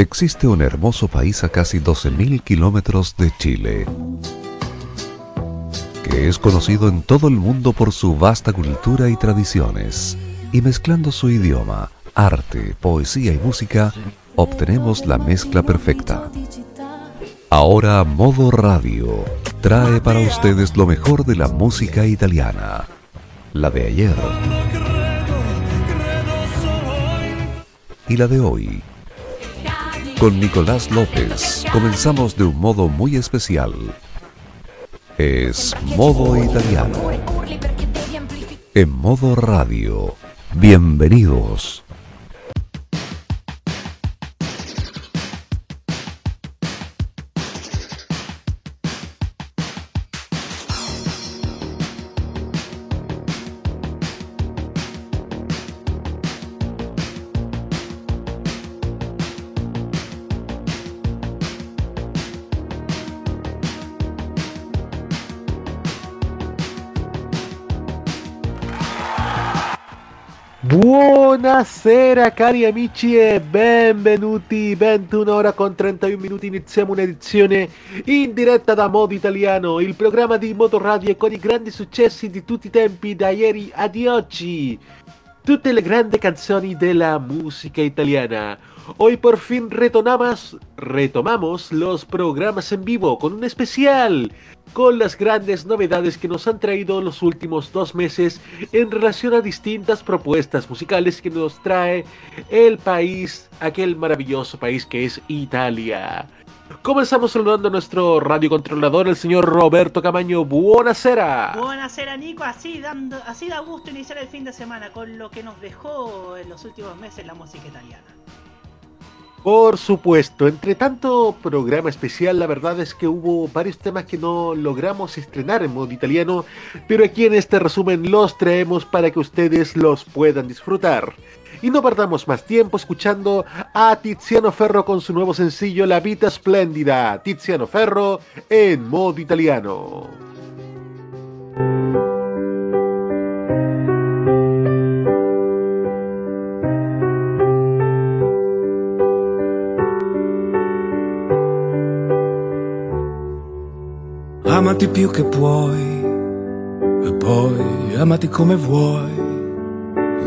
Existe un hermoso país a casi 12.000 kilómetros de Chile, que es conocido en todo el mundo por su vasta cultura y tradiciones, y mezclando su idioma, arte, poesía y música, obtenemos la mezcla perfecta. Ahora Modo Radio trae para ustedes lo mejor de la música italiana, la de ayer y la de hoy. Con Nicolás López comenzamos de un modo muy especial. Es modo italiano. En modo radio. Bienvenidos. Buonasera cari amici e benvenuti, 21 ora con 31 minuti iniziamo un'edizione in diretta da Modo Italiano, il programma di Motorradio con i grandi successi di tutti i tempi da ieri ad oggi. Tutte le grandi canzoni della música italiana. Hoy por fin retomamos, los programas en vivo con un especial con las grandes novedades que nos han traído los últimos dos meses en relación a distintas propuestas musicales que nos trae el país, aquel maravilloso país que es Italia. Comenzamos saludando a nuestro radiocontrolador, el señor Roberto Camaño. Buonasera. Buonasera, Nico. Así, dando, así da gusto iniciar el fin de semana con lo que nos dejó en los últimos meses la música italiana. Por supuesto, entre tanto programa especial, la verdad es que hubo varios temas que no logramos estrenar en modo italiano, pero aquí en este resumen los traemos para que ustedes los puedan disfrutar. Y no perdamos más tiempo escuchando a Tiziano Ferro con su nuevo sencillo La Vita Splendida. Tiziano Ferro en modo italiano. Amati più che puoi e poi amati come vuoi.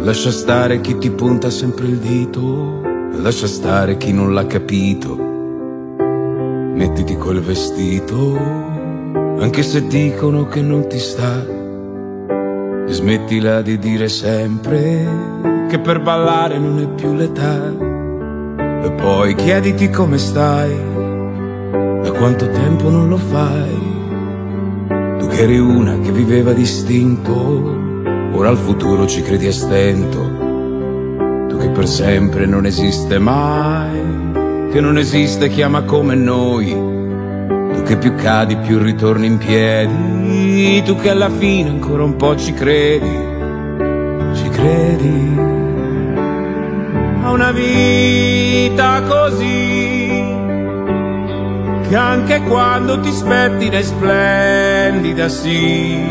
Lascia stare chi ti punta sempre il dito, lascia stare chi non l'ha capito. Mettiti quel vestito, anche se dicono che non ti sta. E smettila di dire sempre che per ballare non è più l'età. E poi chiediti come stai, da quanto tempo non lo fai. Eri una che viveva distinto, ora al futuro ci credi a stento. Tu che per sempre non esiste mai, che non esiste chi ama come noi. Tu che più cadi più ritorni in piedi, tu che alla fine ancora un po' ci credi, ci credi. A una vita così che anche quando ti spettina è splendida, sì.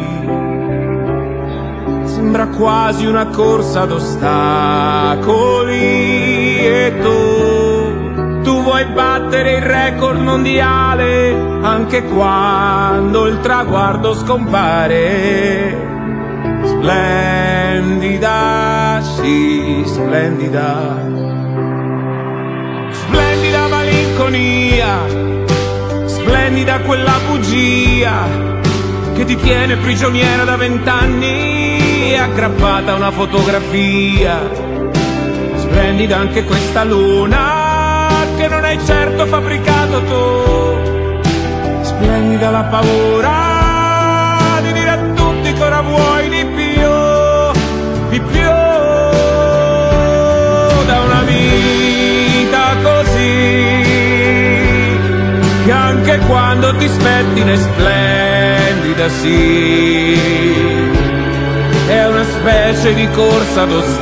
Sembra quasi una corsa ad ostacoli e tu, tu vuoi battere il record mondiale anche quando il traguardo scompare. Splendida, sì, splendida. Splendida malinconia splendida quella bugia che ti tiene prigioniera da vent'anni aggrappata a una fotografia. Splendida anche questa luna che non hai certo fabbricato tu. Splendida la paura di dire a tutti che ora vuoi di più, di più da una vita così anche quando ti spettina è splendida sì. È una specie di corsa ad ostacoli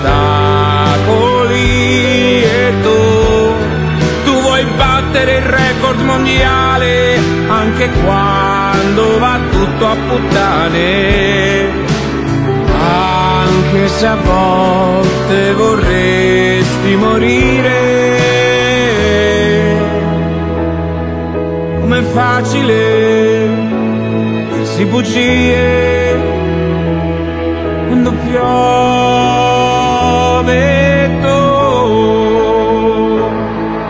e tu tu vuoi battere il record mondiale anche quando va tutto a puttane. Anche se a volte vorresti morire facile dirsi bugie quando piove tu.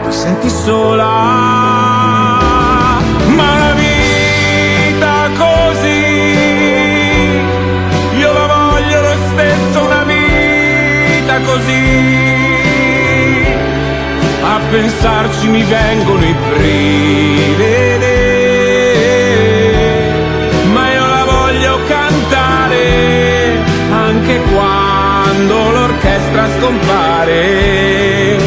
Ti senti sola ma la vita così io la voglio lo stesso una vita così pensarci mi vengono i brividi. Ma io la voglio cantare anche quando l'orchestra scompare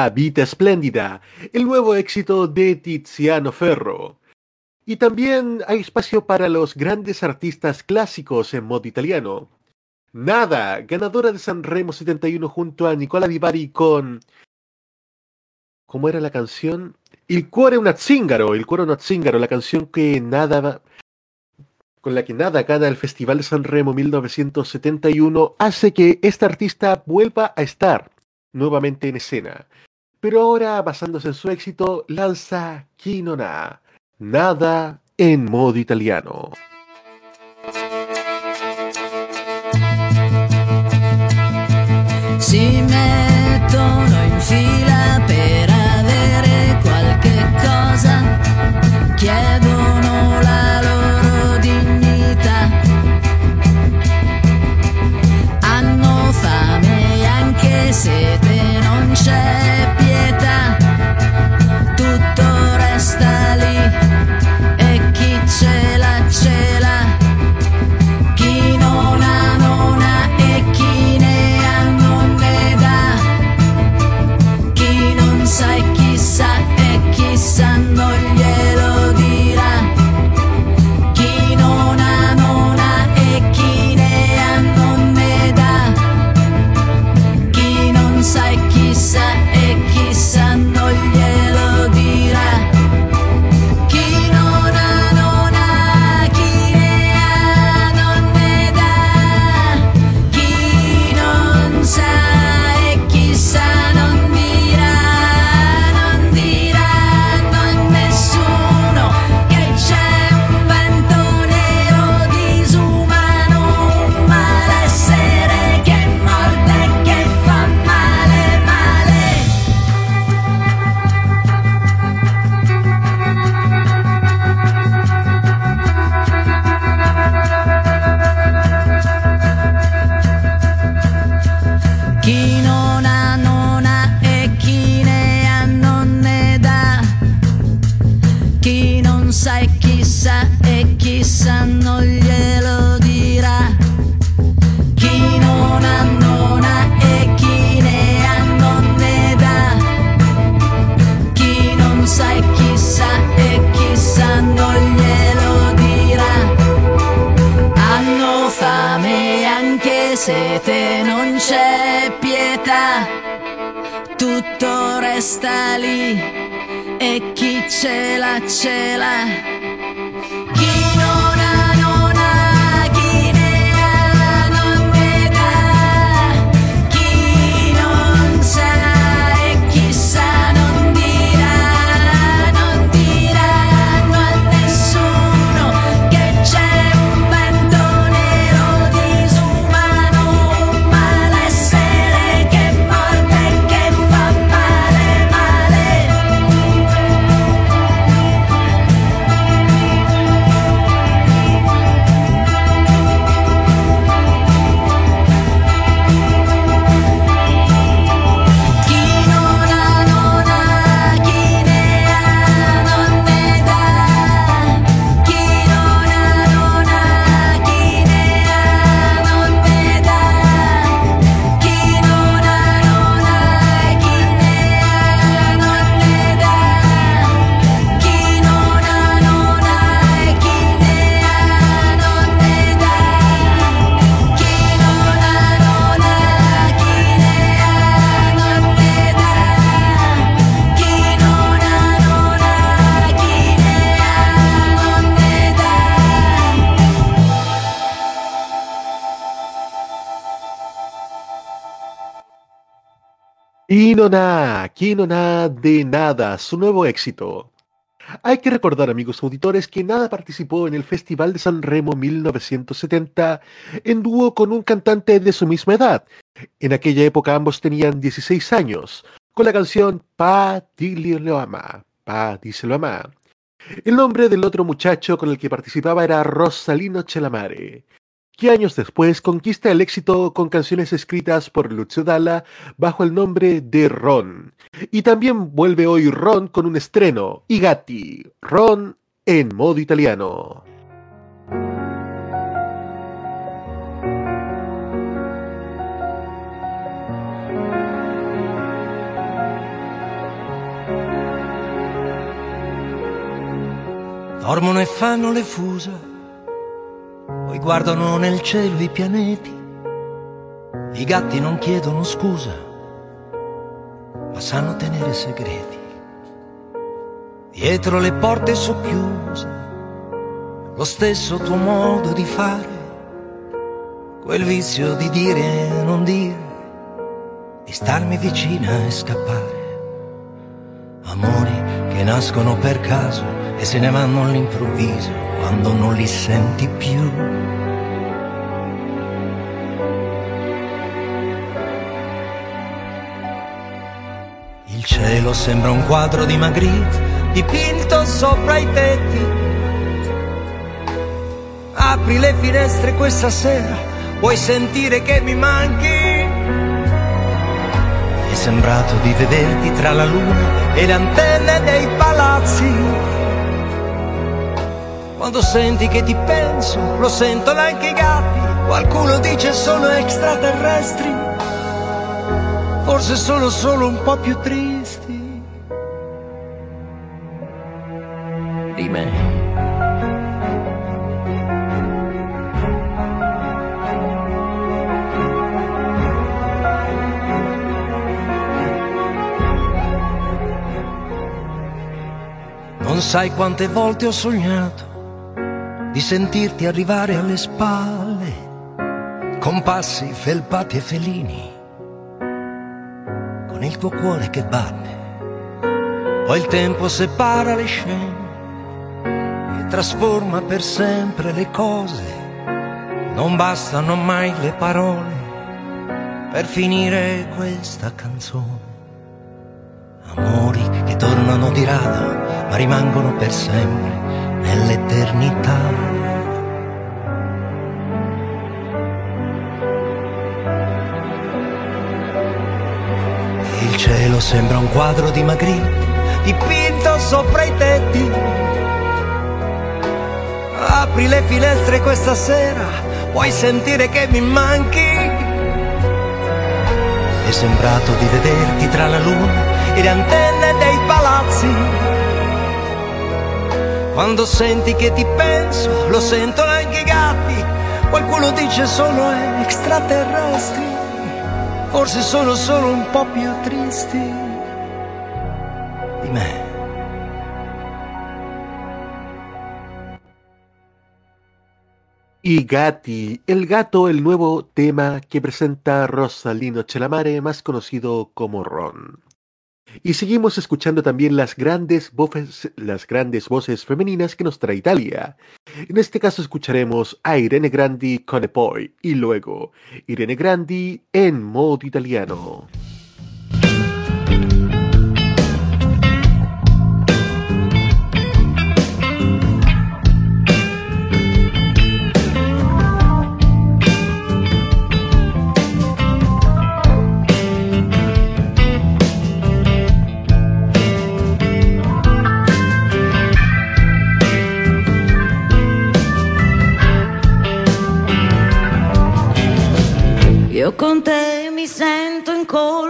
La Vita Espléndida, el nuevo éxito de Tiziano Ferro. Y también hay espacio para los grandes artistas clásicos en modo italiano. Nada, ganadora de Sanremo 71 junto a Nicola Di Bari con... ¿Cómo era la canción? Il cuore un zingaro, il cuore un zingaro, la canción que nada con la que nada gana el Festival de Sanremo 1971 hace que esta artista vuelva a estar nuevamente en escena. Pero ahora, basándose en su éxito, lanza Kinona, nada en modo italiano. Resta lì e chi ce l'ha ce l'ha. No nada de nada, su nuevo éxito. Hay que recordar, amigos auditores, que Nada participó en el Festival de San Remo 1970 en dúo con un cantante de su misma edad. En aquella época ambos tenían 16 años, con la canción Pa lo ama, Pa díselo ama. El nombre del otro muchacho con el que participaba era Rosalino Chelamare que años después conquista el éxito con canciones escritas por Lucio Dalla bajo el nombre de Ron. Y también vuelve hoy Ron con un estreno, Igati, Ron en modo italiano. Dormono e fanno le fusa guardano nel cielo i pianeti. I gatti non chiedono scusa, ma sanno tenere segreti. Dietro le porte socchiuse, lo stesso tuo modo di fare, quel vizio di dire e non dire, di starmi vicina e scappare. Amori che nascono per caso e se ne vanno all'improvviso quando non li senti più. Cielo sembra un quadro di Magritte dipinto sopra i tetti. Apri le finestre questa sera, puoi sentire che mi manchi. Mi è sembrato di vederti tra la luna e le antenne dei palazzi. Quando senti che ti penso, lo sentono anche i gatti. Qualcuno dice sono extraterrestri forse sono solo un po' più tristi di me. Non sai quante volte ho sognato di sentirti arrivare alle spalle con passi felpati e felini il tuo cuore che batte. Poi il tempo separa le scene e trasforma per sempre le cose. Non bastano mai le parole per finire questa canzone. Amori che tornano di rado ma rimangono per sempre nell'eternità. Cielo sembra un quadro di Magritte dipinto sopra i tetti. Apri le finestre questa sera, puoi sentire che mi manchi. È sembrato di vederti tra la luna e le antenne dei palazzi. Quando senti che ti penso, lo sentono anche i gatti. Qualcuno dice sono extraterrestri forse sono solo un po' più tristi di me. Y Gatti, el gato, el nuevo tema que presenta Rosalino Chelamare, más conocido como Ron. Y seguimos escuchando también las grandes, voces, las grandes voces femeninas que nos trae Italia. En este caso escucharemos a Irene Grandi con Poi y luego Irene Grandi en modo italiano. call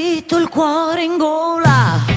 dritto il cuore in gola.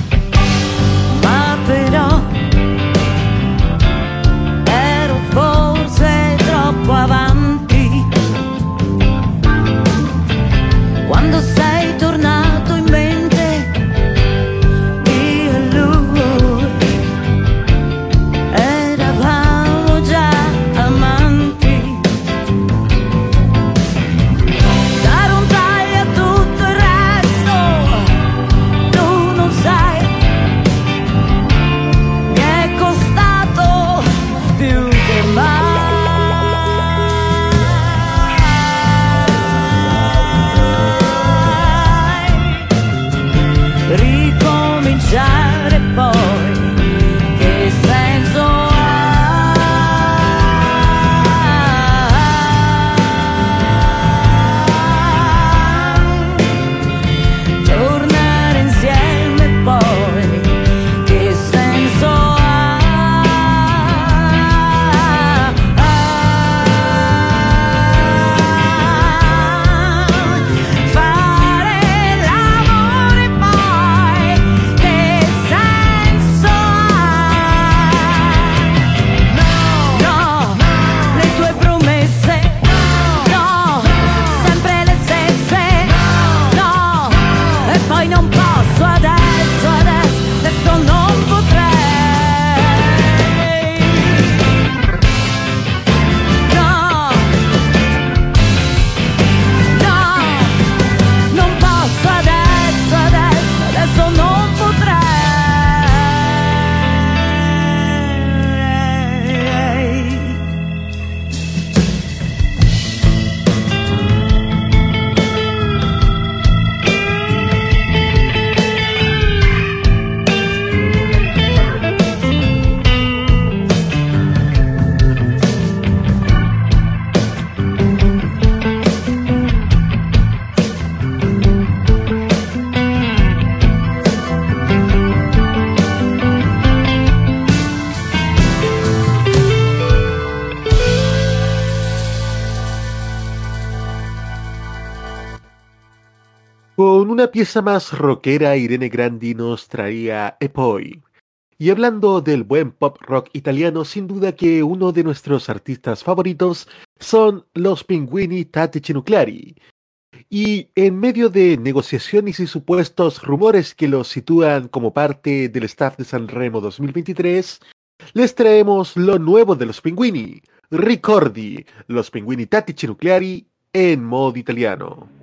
Una pieza más rockera, Irene Grandi nos traía E poi. Y hablando del buen pop rock italiano, sin duda que uno de nuestros artistas favoritos son los Pinguini Tattici Nucleari. Y en medio de negociaciones y supuestos rumores que los sitúan como parte del staff de Sanremo 2023, les traemos lo nuevo de los Pinguini, Ricordi, los Pinguini Tattici Nucleari en modo italiano.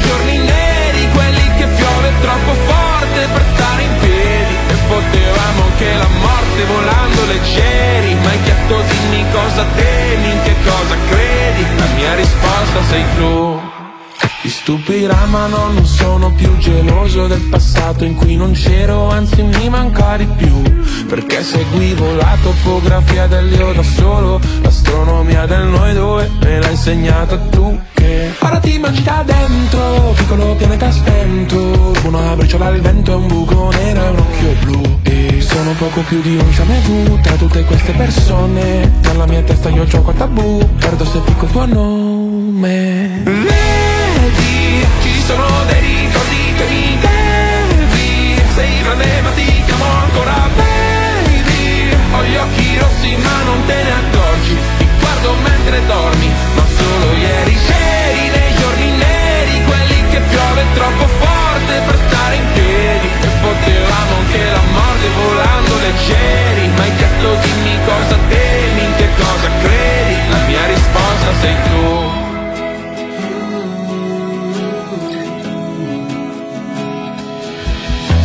troppo forte per stare in piedi. E potevamo anche la morte volando leggeri. Ma hai chiesto dimmi cosa temi, in che cosa credi? La mia risposta sei tu ti stupirà ma no, non sono più geloso del passato in cui non c'ero, anzi mi manca di più. Perché seguivo la topografia dell'io da solo, l'astronomia del noi due me l'ha insegnata tu che Ora ti mangi da dentro, piccolo pianeta spento, una briciola al vento e un buco nero e un occhio blu. E sono poco più di un jamais tra tutte queste persone Nella mia testa io gioco a tabù, perdo se dico il tuo nome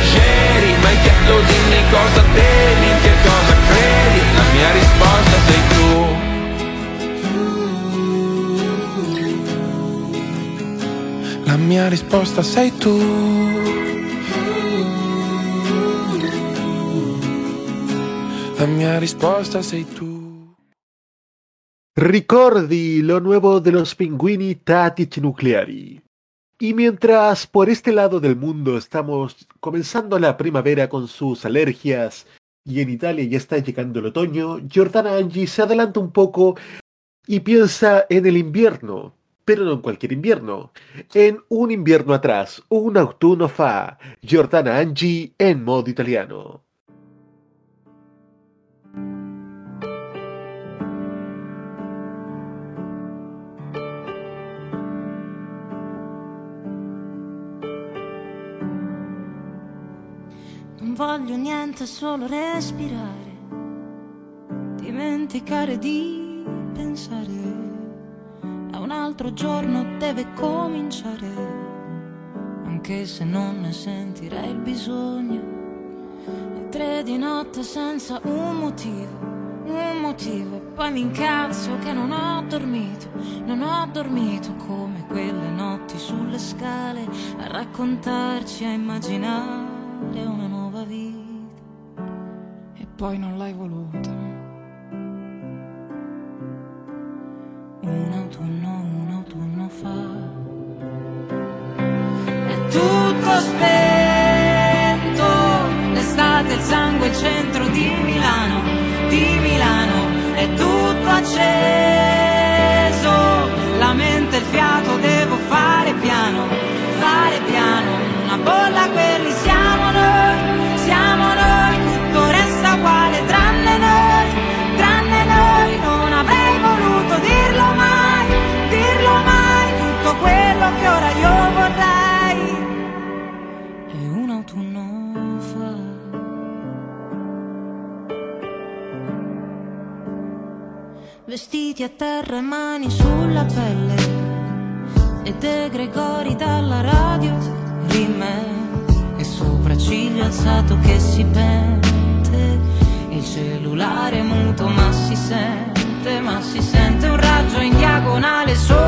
leggeri Ma hai chiesto dimmi cosa temi, in che cosa credi? La mia risposta sei tu. La mia risposta sei tu. La mia risposta sei tu. Ricordi lo nuevo de los pingüini Tatich Nucleari. Y mientras por este lado del mundo estamos comenzando la primavera con sus alergias y en Italia ya está llegando el otoño, Giordana Angie se adelanta un poco y piensa en el invierno, pero no en cualquier invierno, en un invierno atrás, un autunno fa, Giordana Angie en modo italiano. Voglio niente, solo respirare, dimenticare di pensare. A un altro giorno deve cominciare, anche se non ne sentirei il bisogno. E tre di notte senza un motivo, un motivo, e poi mi incazzo che non ho dormito, non ho dormito come quelle notti sulle scale a raccontarci, a immaginare una vita. Poi non l'hai voluta. Un autunno, un autunno fa. È tutto spento, l'estate, il sangue, il centro di Milano, di Milano, è tutto acceso, Vestiti a terra e mani sulla pelle. E De Gregori dalla radio Rime. E sopracciglio alzato che si pente. Il cellulare muto ma si sente Ma si sente un raggio in diagonale sopra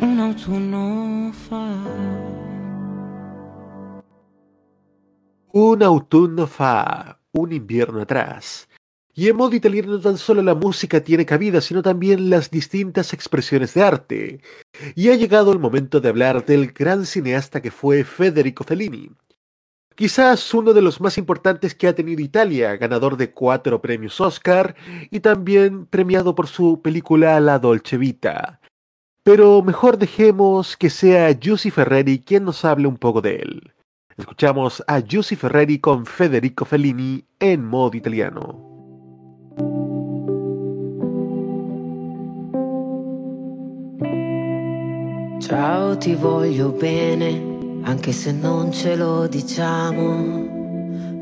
un autunno fa. Un autunno fa, un invierno atrás. Y en modo italiano no tan solo la música tiene cabida, sino también las distintas expresiones de arte. Y ha llegado el momento de hablar del gran cineasta que fue Federico Fellini. Quizás uno de los más importantes que ha tenido Italia, ganador de cuatro premios Oscar y también premiado por su película La Dolce Vita. Pero mejor dejemos que sea Giussi Ferreri quien nos hable un poco de él. Escuchamos a Giussi Ferreri con Federico Fellini en modo italiano. Ciao, ti voglio bene, anche se non ce lo diciamo.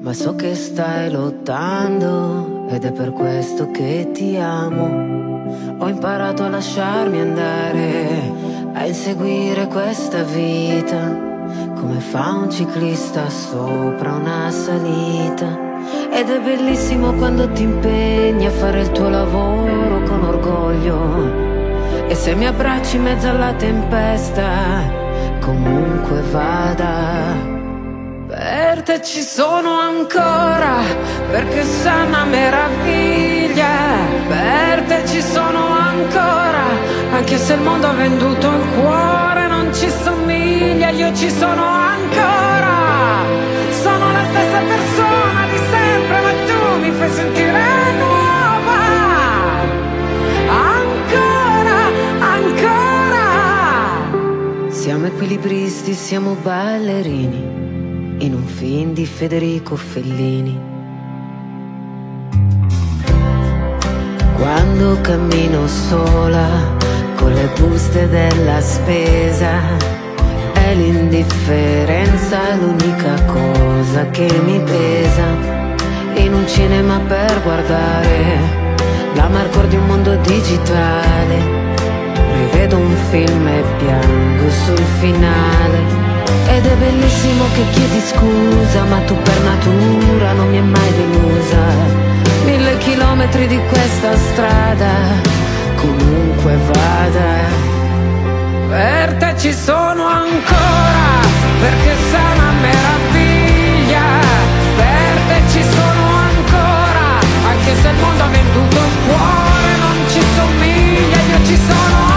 Ma so che stai lottando ed è per questo che ti amo. Ho imparato a lasciarmi andare, a inseguire questa vita, come fa un ciclista sopra una salita. Ed è bellissimo quando ti impegni a fare il tuo lavoro con orgoglio. E se mi abbracci in mezzo alla tempesta, comunque vada. Per te ci sono ancora, perché sei una meraviglia. Per te ci sono ancora, anche se il mondo ha venduto il cuore, non ci somiglia, io ci sono ancora. Equilibristi, siamo ballerini in un film di Federico Fellini. Quando cammino sola con le buste della spesa, è l'indifferenza l'unica cosa che mi pesa. In un cinema per guardare l'amargor di un mondo digitale. Rivedo un film e piango sul finale. Ed è bellissimo che chiedi scusa, ma tu per natura non mi hai mai delusa. Mille chilometri di questa strada, comunque vada. Per te ci sono ancora, perché sei una meraviglia. Per te ci sono ancora, anche se il mondo ha venduto il cuore, non ci somiglia, io ci sono ancora.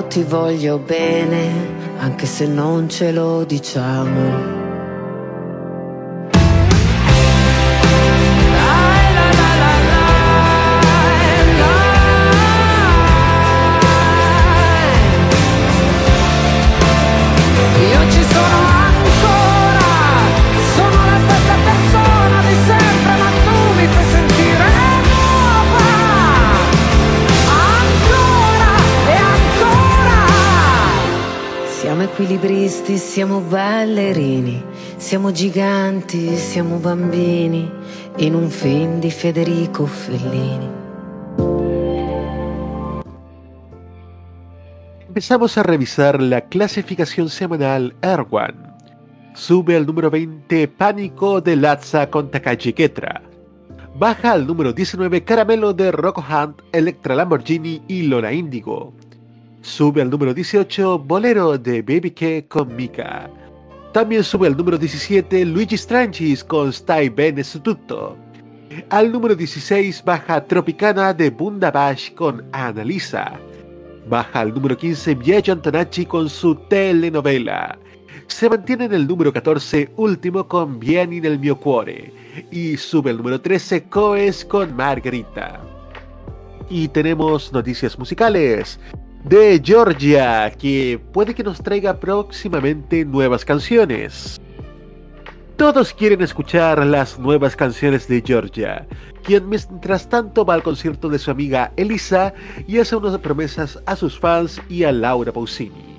Ti voglio bene, anche se non ce lo diciamo. Siamo ballerini, siamo giganti, siamo bambini, in un film di Federico Fellini. Empezamos a revisar la clasificación semanal Erwan. Sube al número 20 Pánico de Lazza con Takashi Ketra. Baja al número 19 Caramelo de Rocco Hunt, Electra Lamborghini y Lola Indigo. Sube al número 18 Bolero de Baby K con Mika. También sube al número 17 Luigi Strangis con Stai Bene su tutto. Al número 16 baja Tropicana de Bundabash con Annalisa. Baja al número 15 Biagio Antonacci con su telenovela. Se mantiene en el número 14 Último con Vieni nel mio cuore. Y sube al número 13 Coes con Margarita. Y tenemos noticias musicales de Georgia, que puede que nos traiga próximamente nuevas canciones. Todos quieren escuchar las nuevas canciones de Georgia, quien mientras tanto va al concierto de su amiga Elisa y hace unas promesas a sus fans y a Laura Pausini.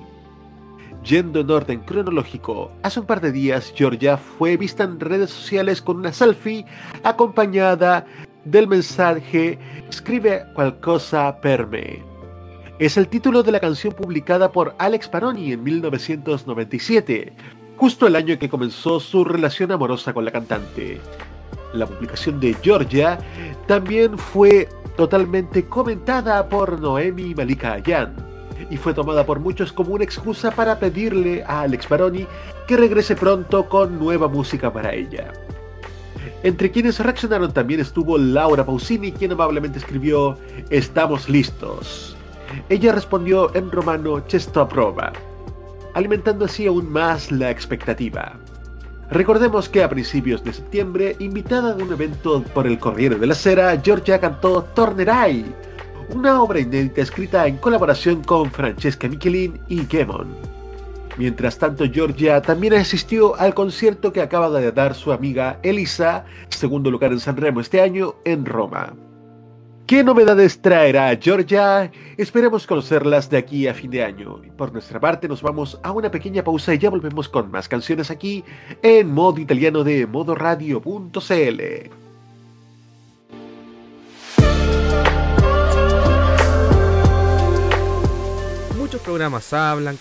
Yendo en orden cronológico, hace un par de días Georgia fue vista en redes sociales con una selfie acompañada del mensaje Escribe qualcosa per me. Es el título de la canción publicada por Alex Paroni en 1997, justo el año en que comenzó su relación amorosa con la cantante. La publicación de Georgia también fue totalmente comentada por Noemi Malika Ayan y fue tomada por muchos como una excusa para pedirle a Alex Baroni que regrese pronto con nueva música para ella. Entre quienes reaccionaron también estuvo Laura Pausini, quien amablemente escribió Estamos listos. Ella respondió en romano Cesto a prova, alimentando así aún más la expectativa. Recordemos que a principios de septiembre, invitada de un evento por el Corriere de la Sera, Georgia cantó Tornerai, una obra inédita escrita en colaboración con Francesca Michelin y Gemon. Mientras tanto, Georgia también asistió al concierto que acaba de dar su amiga Elisa, segundo lugar en San Remo este año, en Roma. ¿Qué novedades traerá Georgia? Esperemos conocerlas de aquí a fin de año. Por nuestra parte nos vamos a una pequeña pausa y ya volvemos con más canciones aquí en modo italiano de modoradio.cl. Muchos programas hablan,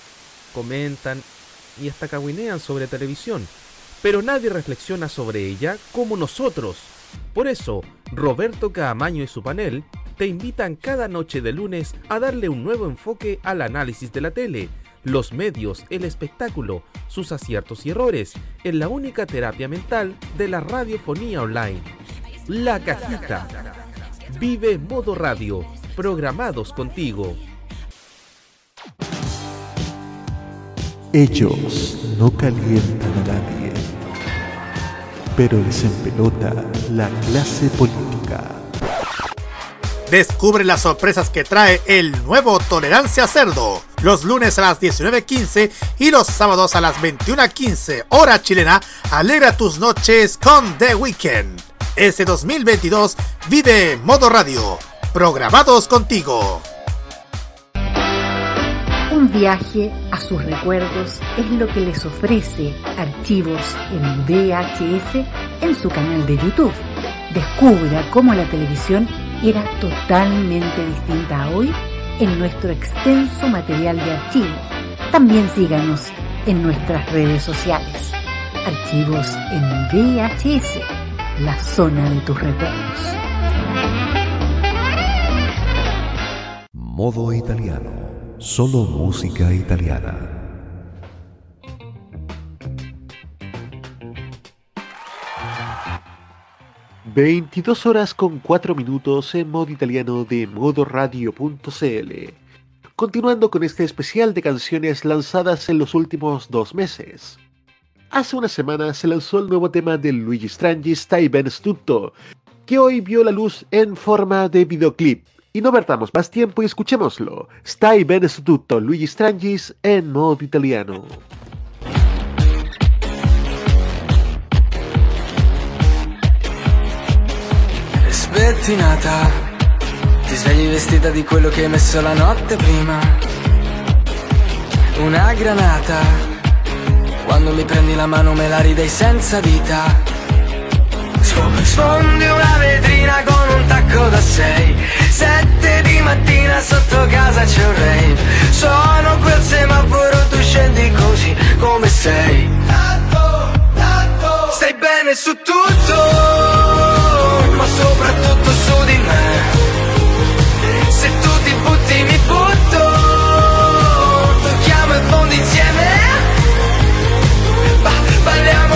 comentan y hasta caguinean sobre televisión, pero nadie reflexiona sobre ella como nosotros. Por eso, Roberto Caamaño y su panel te invitan cada noche de lunes a darle un nuevo enfoque al análisis de la tele, los medios, el espectáculo, sus aciertos y errores, en la única terapia mental de la radiofonía online. La cajita. Vive modo radio, programados contigo. Ellos no calientan a nadie, pero les empelota la clase política. Descubre las sorpresas que trae el nuevo Tolerancia Cerdo. Los lunes a las 19.15 y los sábados a las 21.15 hora chilena. Alegra tus noches con The Weekend. Ese 2022 vive Modo Radio. Programados contigo. Un viaje a sus recuerdos es lo que les ofrece Archivos en VHS en su canal de YouTube. Descubra cómo la televisión era totalmente distinta a hoy en nuestro extenso material de archivo. También síganos en nuestras redes sociales. Archivos en VHS, la zona de tus recuerdos. Modo italiano. Solo música italiana. ...22 horas con 4 minutos en modo italiano de modoradio.cl... continuando con este especial de canciones lanzadas en los últimos dos meses. Hace una semana se lanzó el nuevo tema de Luigi Strangis Stai Ben Stutto, que hoy vio la luz en forma de videoclip. Y no perdamos más tiempo y escuchémoslo. Stai Ben Stutto, Luigi Strangis en modo italiano. Spettinata, ti svegli vestita di quello che hai messo la notte prima. Una granata, quando mi prendi la mano me la ridei senza vita. Sfondi una vetrina con un tacco da sei Sette di mattina sotto casa c'è un rave Sono quel semaforo, tu scendi così come sei. Stai bene su tutto Ma soprattutto su di me. Se tu ti butti mi butto. Tocchiamo il fondo insieme. Ba- Balliamo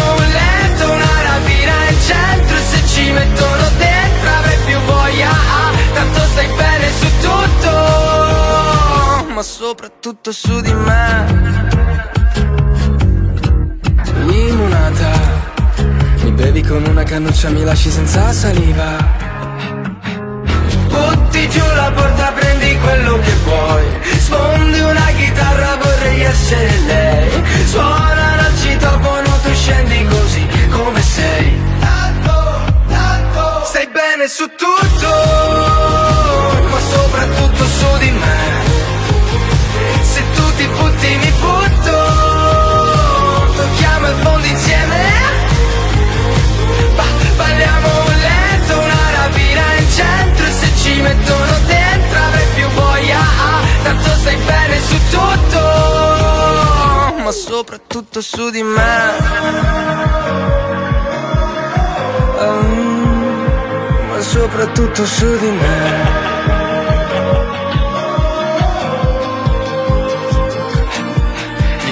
Ma soprattutto su di me. Limonata Mi bevi con una cannuccia, mi lasci senza saliva. Butti giù la porta, prendi quello che vuoi. Sfondi una chitarra, vorrei essere lei. Suona il citofono, tu scendi così come sei. Stai bene su tutto Ma soprattutto su di me soprattutto su di me. Mm, Ma soprattutto su di me.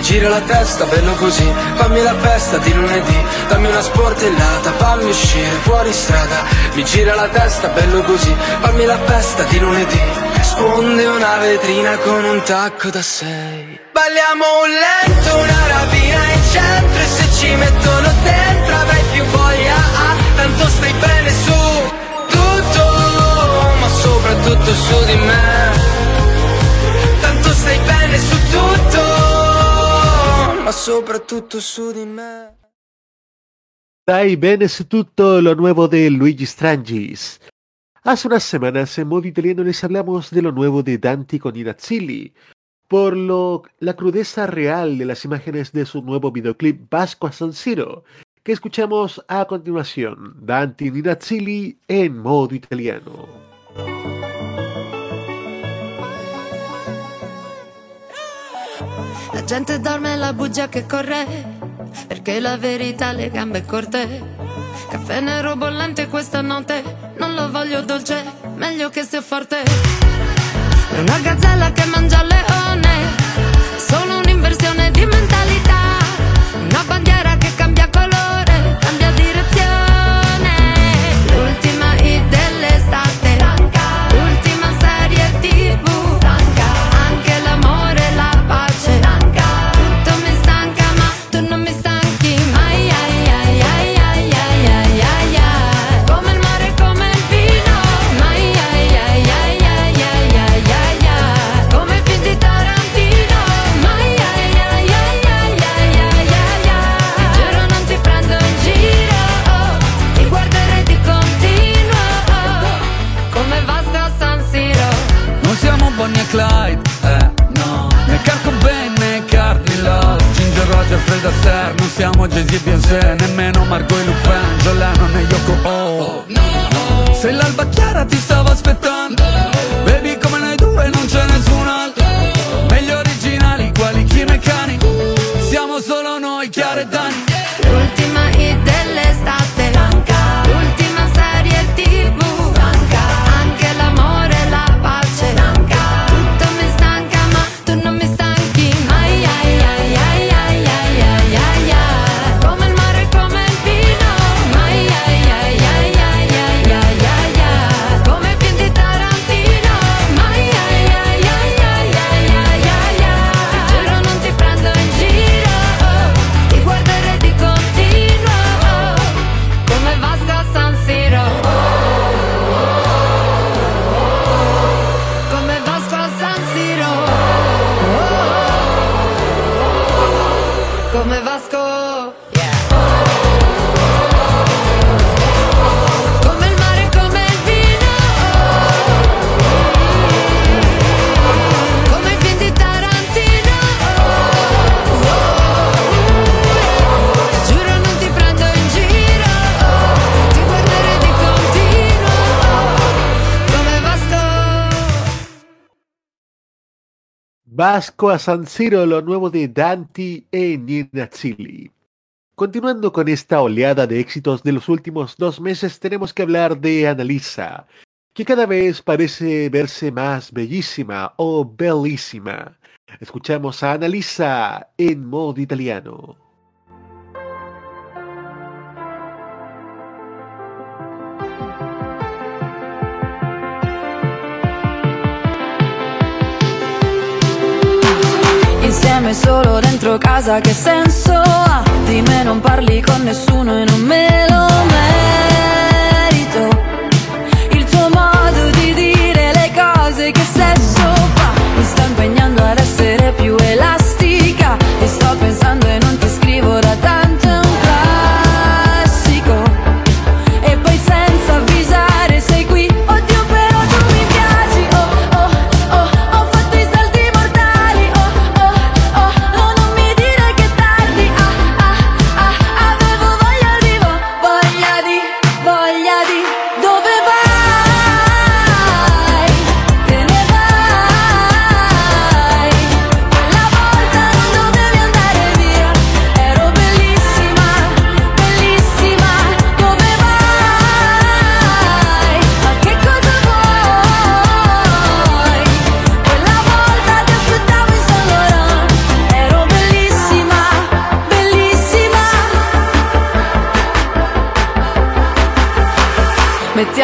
Gira la testa, bello così. Fammi la festa di lunedì. Dammi una sportellata, fammi uscire fuori strada. Mi gira la testa, bello così. Fammi la festa di lunedì. Sfonde una vetrina con un tacco da sei. Balliamo un letto, una centro E se ci mettono dentro avrai più voglia. Ah, Tanto stai bene su tutto Ma soprattutto su di me. Tanto stai bene su tutto Ma soprattutto su di me. Dai bene su tutto lo nuevo de Luigi Strangis. Hace unas semanas en modo italiano les hablamos de lo nuevo de Dante con Inazzilli, por lo la crudeza real de las imágenes de su nuevo videoclip Vasco a San Siro, que escuchamos a continuación, Dante Inazzilli en modo italiano. La gente dorme la bugia che corre, perché la verità le gambe corte. Caffè nero bollente questa notte, non lo voglio dolce, meglio che sia forte. Una gazzella che mangia leone, solo un'inversione di mentalità. Una bandiera Astaire Non siamo Jay-Z e Beyoncé Nemmeno Margot e Lupin Lennon e Yoko Oh. Se l'alba chiara ti stavo aspettando Vasco a San Siro, lo nuevo de Dante e Nina Chili. Continuando con esta oleada de éxitos de los últimos dos meses, tenemos que hablar de Analisa, que cada vez parece verse más bellísima o bellísima. Escuchamos a Analisa en modo italiano. Insieme solo dentro casa che senso ha? Di me non parli con nessuno e non me lo merito Il tuo modo di dire le cose che sesso fa Mi sta impegnando ad essere più elastica E sto pensando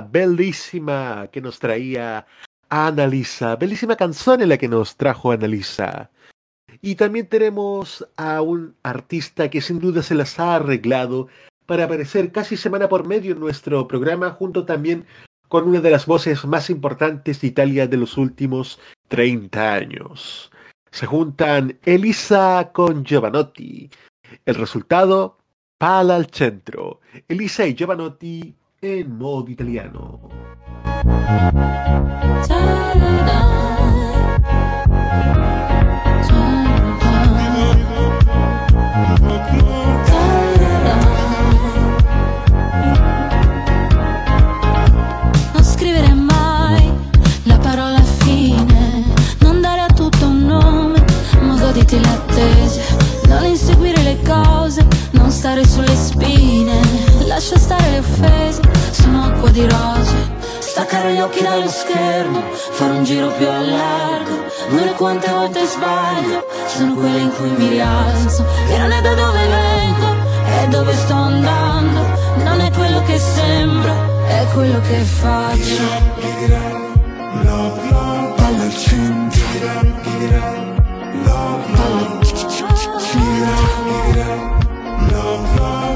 Bellísima, que nos traía Annalisa. Bellísima canción en la que nos trajo Annalisa. Y también tenemos a un artista que sin duda se las ha arreglado para aparecer casi semana por medio en nuestro programa, junto también con una de las voces más importantes de Italia de los últimos 30 años. Se juntan Elisa con Giovanotti. El resultado, pala al centro. Elisa y Giovanotti en modo italiano. Non scrivere mai la parola fine, non dare a tutto un nome, ma goditi le attese, non inseguire le cose, non stare sulle spine, lascia stare le offese, di rose, staccare gli occhi dallo schermo, fare un giro più a largo, dire quante volte sbaglio, sono quelle in cui mi rialzo, che non è da dove vengo, è dove sto andando, non è quello che sembro, è quello che faccio.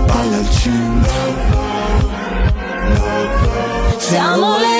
Palla al centro Siamo le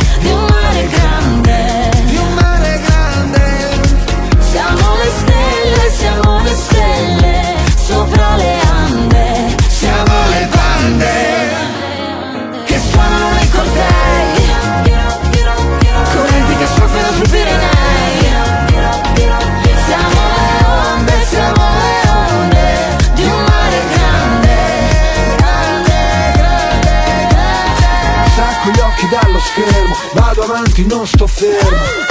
stelle, siamo le stelle sopra le ande. Siamo le bande che suonano nei cortei. Correnti che soffiano sui Pirenei. Siamo le onde, siamo le onde Vado avanti, non sto fermo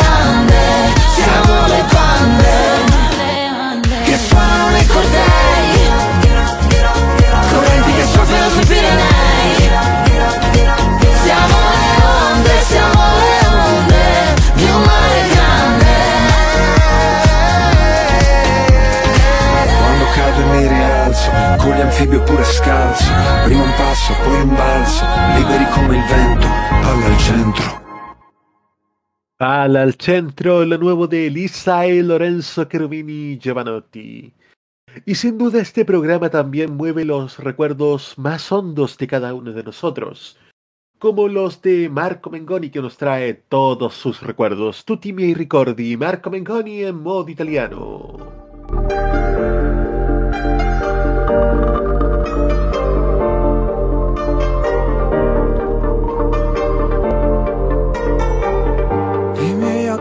Al centro, lo nuevo de Elisa y Lorenzo Cherubini Giovanotti. Y sin duda este programa también mueve los recuerdos más hondos de cada uno de nosotros, como los de Marco Mengoni que nos trae todos sus recuerdos. Tutti miei ricordi, Marco Mengoni en modo italiano.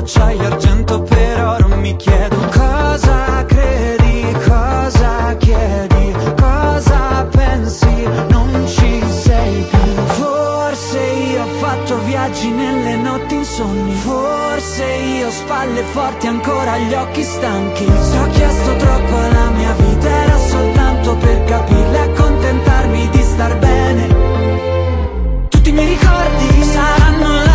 Acciaio e argento per oro Mi chiedo cosa credi, cosa chiedi Cosa pensi, non ci sei più. Forse io ho fatto viaggi nelle notti insonni Forse io ho spalle forti ancora gli occhi stanchi. Se ho chiesto troppo alla mia vita era soltanto per capirla e accontentarmi di star bene. Tutti i miei ricordi saranno la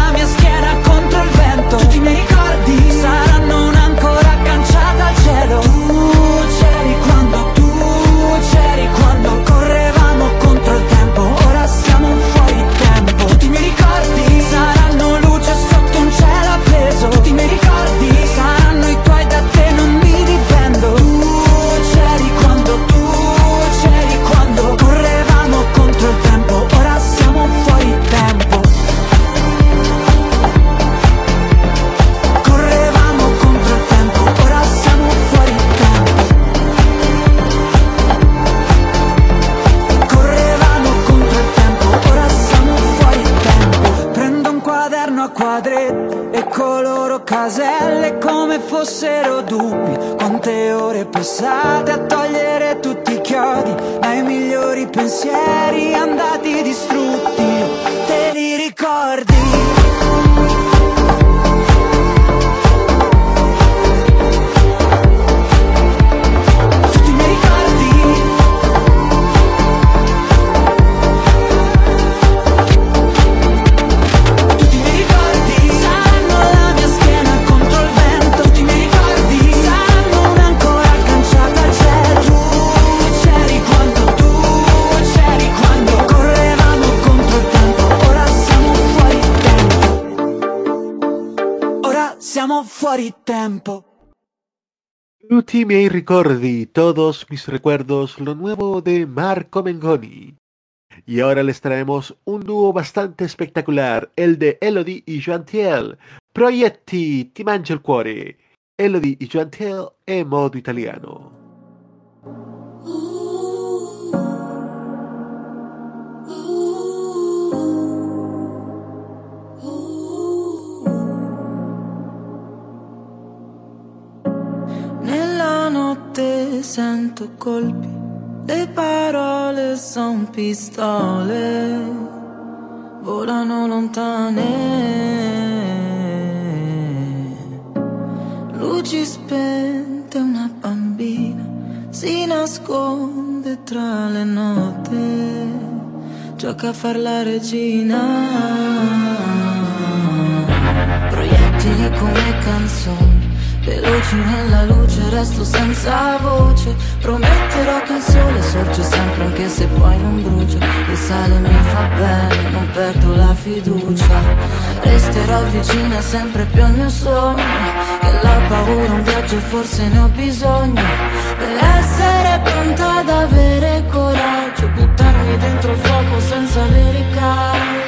fuori tempo Tutti miei ricordi, todos mis recuerdos, lo nuevo de Marco Mengoni. Y ahora les traemos un dúo bastante espectacular, el de Elodie y Joantiel. Proietti, ti mangia il cuore. Elodie y Joantiel en modo italiano. Notte sento colpi, le parole son pistole, volano lontane. Luci spente, una bambina si nasconde tra le note, gioca a far la regina. Proiettili come canzoni Veloci nella luce, resto senza voce. Prometterò che il sole sorge sempre anche se poi non brucia. Il sale mi fa bene, non perdo la fiducia. Resterò vicina sempre più al mio sogno. Che la paura un viaggio e forse ne ho bisogno. Per essere pronta ad avere coraggio Buttarmi dentro il fuoco senza avere caldo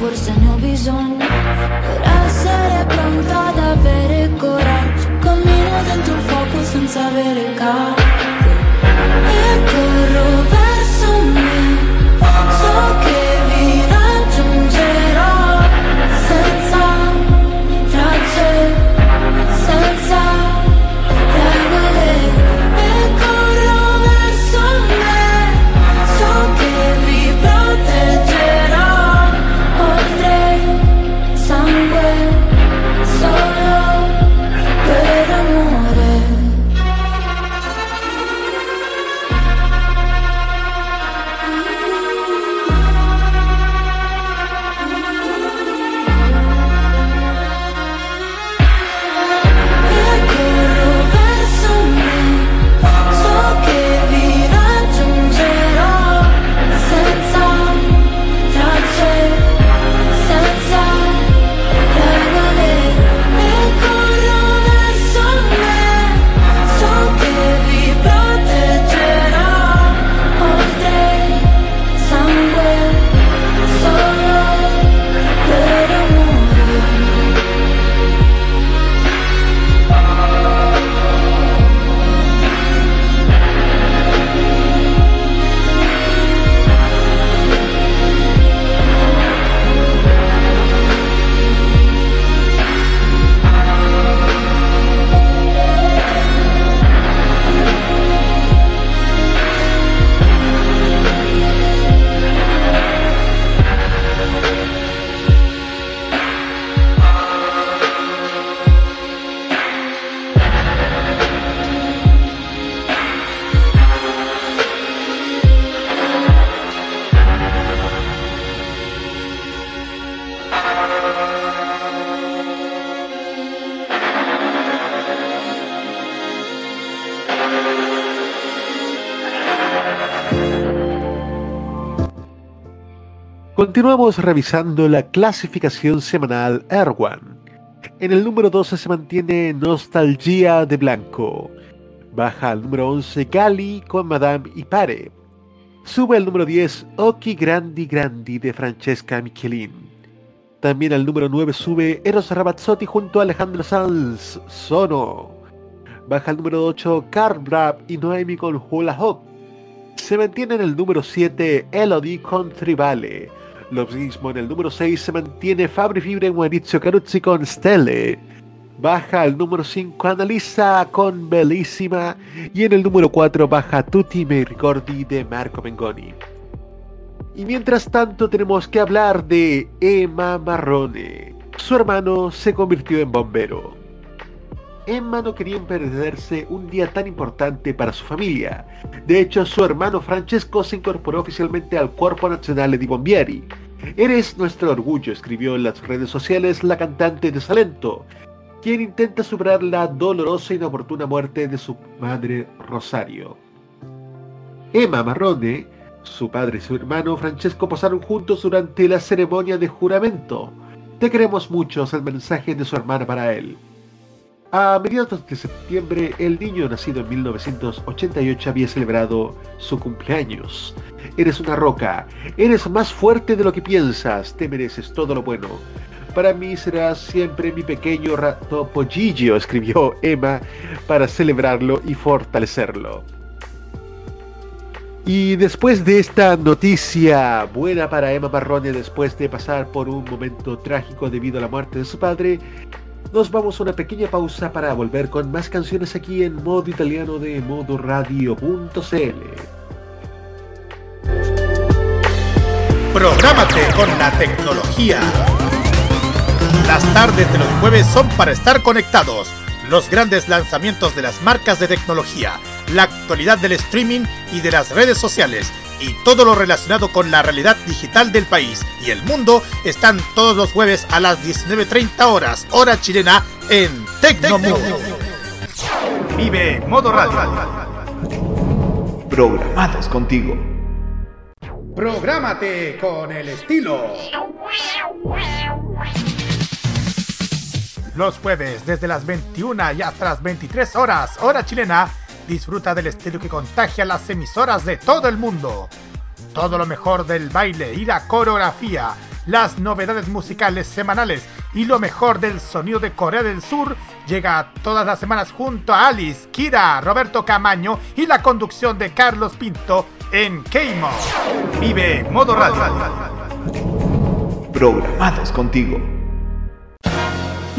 fuerza no Continuamos revisando la clasificación semanal Erwan. En el número 12 se mantiene Nostalgia de Blanco. Baja al número 11 Gali con Madame y Pare. Sube al número 10 Oki Grandi Grandi de Francesca Michelin. También al número 9 sube Eros Ramazzotti junto a Alejandro Sanz, Sono. Baja al número 8 Carl y Noemi con Hula Hop. Se mantiene en el número 7 Elodie con Tribale. Lo en el número 6 se mantiene Fabri Fibre en Maurizio Caruzzi con Stelle. Baja al número 5 Analisa con Bellísima. Y en el número 4 baja Tutti Me Ricordi de Marco Mengoni. Y mientras tanto tenemos que hablar de Emma Marrone. Su hermano se convirtió en bombero. Emma no quería perderse un día tan importante para su familia. De hecho, su hermano Francesco se incorporó oficialmente al Cuerpo Nazionale di Bombieri. Eres nuestro orgullo, escribió en las redes sociales la cantante de Salento, quien intenta superar la dolorosa e inoportuna muerte de su madre Rosario. Emma Marrone, su padre y su hermano Francesco pasaron juntos durante la ceremonia de juramento. Te queremos mucho, es el mensaje de su hermana para él. A mediados de septiembre, el niño nacido en 1988 había celebrado su cumpleaños. Eres una roca, eres más fuerte de lo que piensas, te mereces todo lo bueno. Para mí serás siempre mi pequeño rato pollillo, escribió Emma para celebrarlo y fortalecerlo. Y después de esta noticia buena para Emma Marrone, después de pasar por un momento trágico debido a la muerte de su padre, nos vamos a una pequeña pausa para volver con más canciones aquí en modo italiano de modoradio.cl. Prográmate con la tecnología. Las tardes de los jueves son para estar conectados. Los grandes lanzamientos de las marcas de tecnología, la actualidad del streaming y de las redes sociales y todo lo relacionado con la realidad digital del país y el mundo están todos los jueves a las 19.30 horas, hora chilena, en Tecnomundo. Vive Modo Radio. Programados contigo. Prográmate con el estilo. Los jueves desde las 21 y hasta las 23 horas, hora chilena, Disfruta del estilo que contagia las emisoras de todo el mundo. Todo lo mejor del baile y la coreografía, las novedades musicales semanales y lo mejor del sonido de Corea del Sur llega todas las semanas junto a Alice, Kira, Roberto Camaño y la conducción de Carlos Pinto en Keimo. Vive Modo Radio. Programados contigo.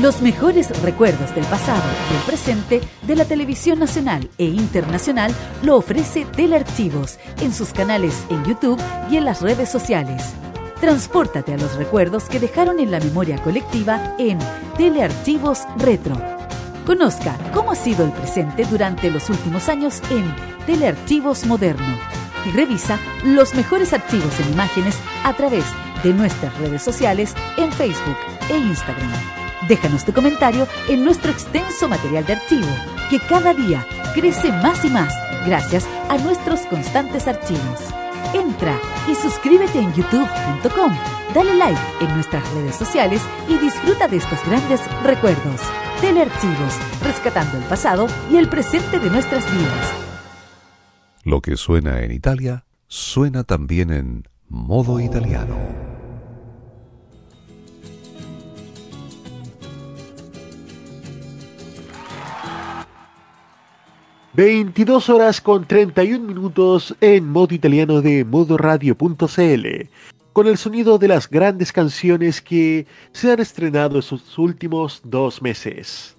Los mejores recuerdos del pasado y el presente de la televisión nacional e internacional lo ofrece Telearchivos en sus canales en YouTube y en las redes sociales. Transpórtate a los recuerdos que dejaron en la memoria colectiva en Telearchivos Retro. Conozca cómo ha sido el presente durante los últimos años en Telearchivos Moderno y revisa los mejores archivos en imágenes a través de nuestras redes sociales en Facebook e Instagram. Déjanos tu comentario en nuestro extenso material de archivo, que cada día crece más y más gracias a nuestros constantes archivos. Entra y suscríbete en youtube.com, dale like en nuestras redes sociales y disfruta de estos grandes recuerdos. Telearchivos, rescatando el pasado y el presente de nuestras vidas. Lo que suena en Italia, suena también en modo italiano. 22 horas con 31 minutos en modo italiano de modoradio.cl, con el sonido de las grandes canciones que se han estrenado en sus últimos dos meses.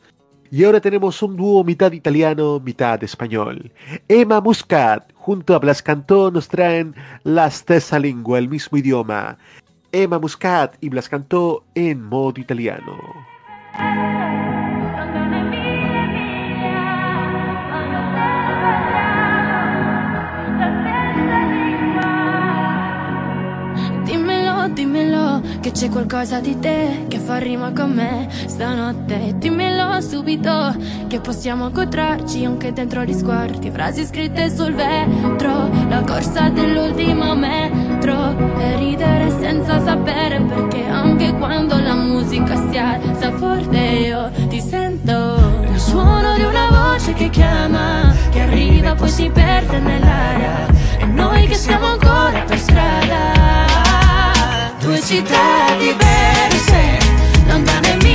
Y ahora tenemos un dúo mitad italiano, mitad español. Emma Muscat junto a Blas Cantó nos traen la stessa lingua, el mismo idioma. Emma Muscat y Blas Cantó en modo italiano. Che c'è qualcosa di te che fa rima con me stanotte. Dimmelo subito che possiamo incontrarci anche dentro gli sguardi. Frasi scritte sul vetro, la corsa dell'ultimo metro. e ridere senza sapere perché anche quando la musica si alza forte io ti sento il suono di una voce che chiama che arriva poi si perde nell'aria e noi che siamo ancora per strada due città diverse lontane mille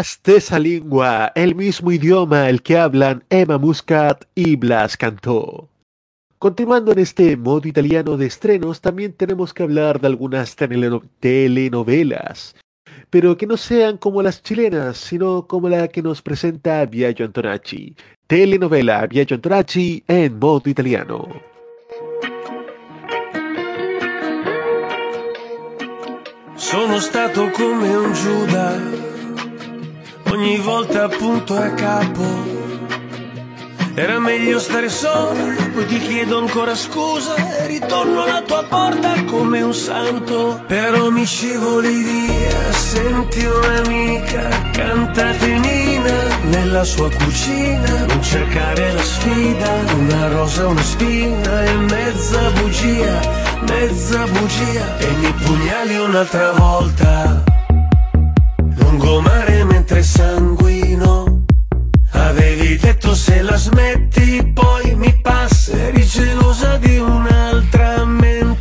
La stessa lingua, el mismo idioma el que hablan Emma Muscat y Blas Cantó. Continuando en este modo italiano de estrenos, también tenemos que hablar de algunas teleno- telenovelas, pero que no sean como las chilenas, sino como la que nos presenta Biagio Antonacci. Telenovela Biagio Antonacci en modo italiano. Sono stato come un ogni volta appunto a capo. Era meglio stare solo, poi ti chiedo ancora scusa e ritorno alla tua porta come un santo. Però mi scivoli via, senti un'amica, cantatenina nella sua cucina. Non cercare la sfida, una rosa, una spina e mezza bugia, mezza bugia. E mi pugnali un'altra volta, lungomare mentre sanguino. Avevi detto se la smetti poi mi passa Eri gelosa di un'altra mentre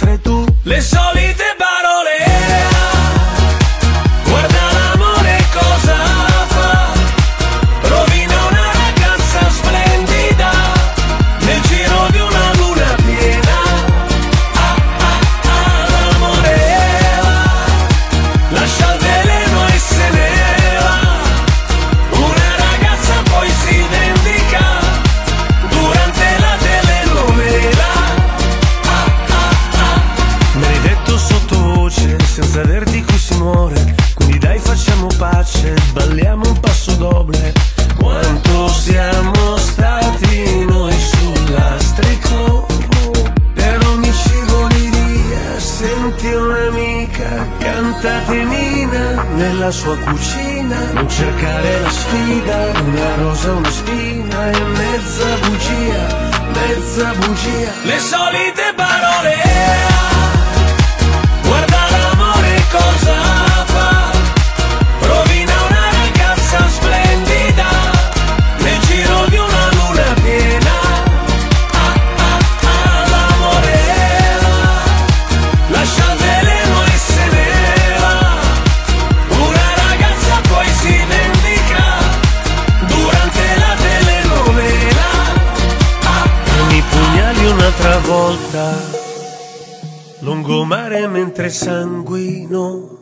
sanguino.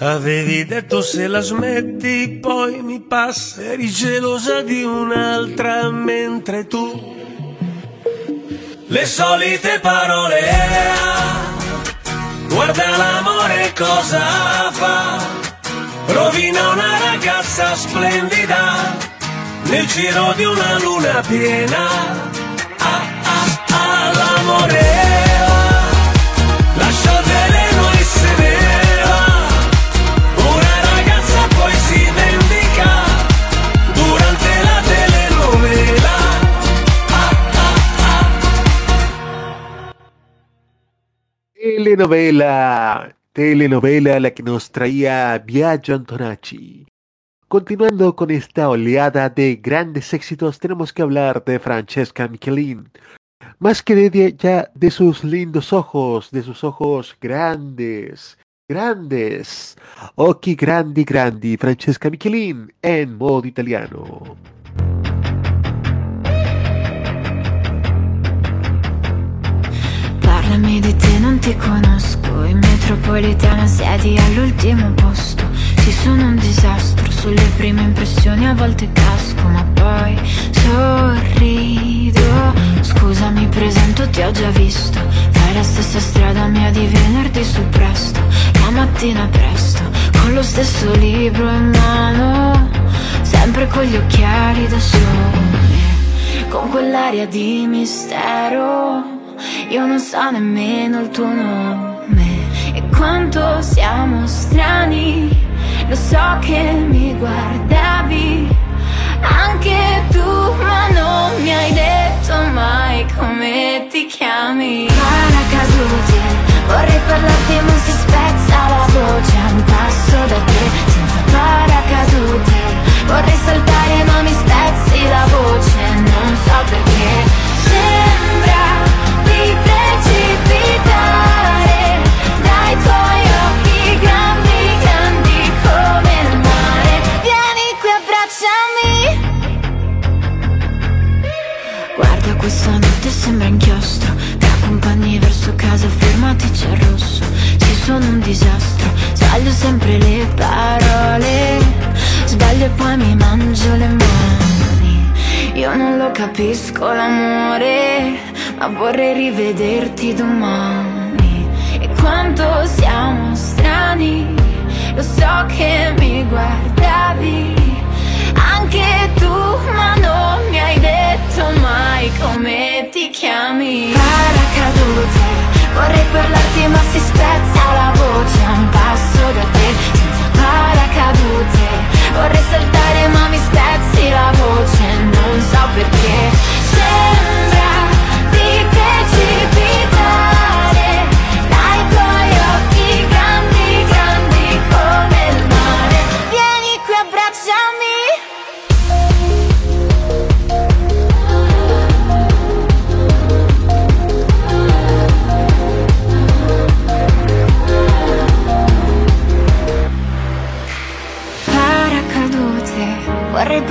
Avevi detto se la smetti poi mi passa, eri gelosa di un'altra mentre tu le solite parole, guarda l'amore cosa fa, rovina una ragazza splendida nel giro di una luna piena, Telenovela, telenovela la que nos traía Biagio Antonacci. Continuando con esta oleada de grandes éxitos, tenemos que hablar de Francesca Michelin. Más que de ella, de sus lindos ojos, de sus ojos grandes, grandes. Occhi grandi grandi, Francesca Michelin en modo italiano. Parlami di te, non ti conosco. In metropolitana siedi all'ultimo posto. Ci sono un disastro sulle prime impressioni A volte casco ma poi sorrido. Scusa mi presento, ti ho già visto. Fai la stessa strada mia di venerdì su presto. La mattina presto Con lo stesso libro in mano. Sempre con gli occhiali da sole Con quell'aria di mistero io non so nemmeno il tuo nome. E quanto siamo strani. Lo so che mi guardavi. Anche tu ma non mi hai detto mai come ti chiami. Paracadute Vorrei parlarti ma si spezza la voce. A un passo da te Senza paracadute. Vorrei saltare ma mi spezzi la voce. Non so perché. Sembra Questa notte sembra inchiostro. Ti accompagni verso casa, fermati, c'è il rosso. Ci sono un disastro, sbaglio sempre le parole. Sbaglio e poi mi mangio le mani. Io non lo capisco l'amore, ma vorrei rivederti domani. E quanto siamo strani, lo so che mi guardavi. Anche tu, ma non mi hai detto mai come ti chiami. Paracadute, vorrei parlarti ma si spezza la voce a un passo da te, senza paracadute. Vorrei saltare ma mi spezzi la voce, non so perché. Sembra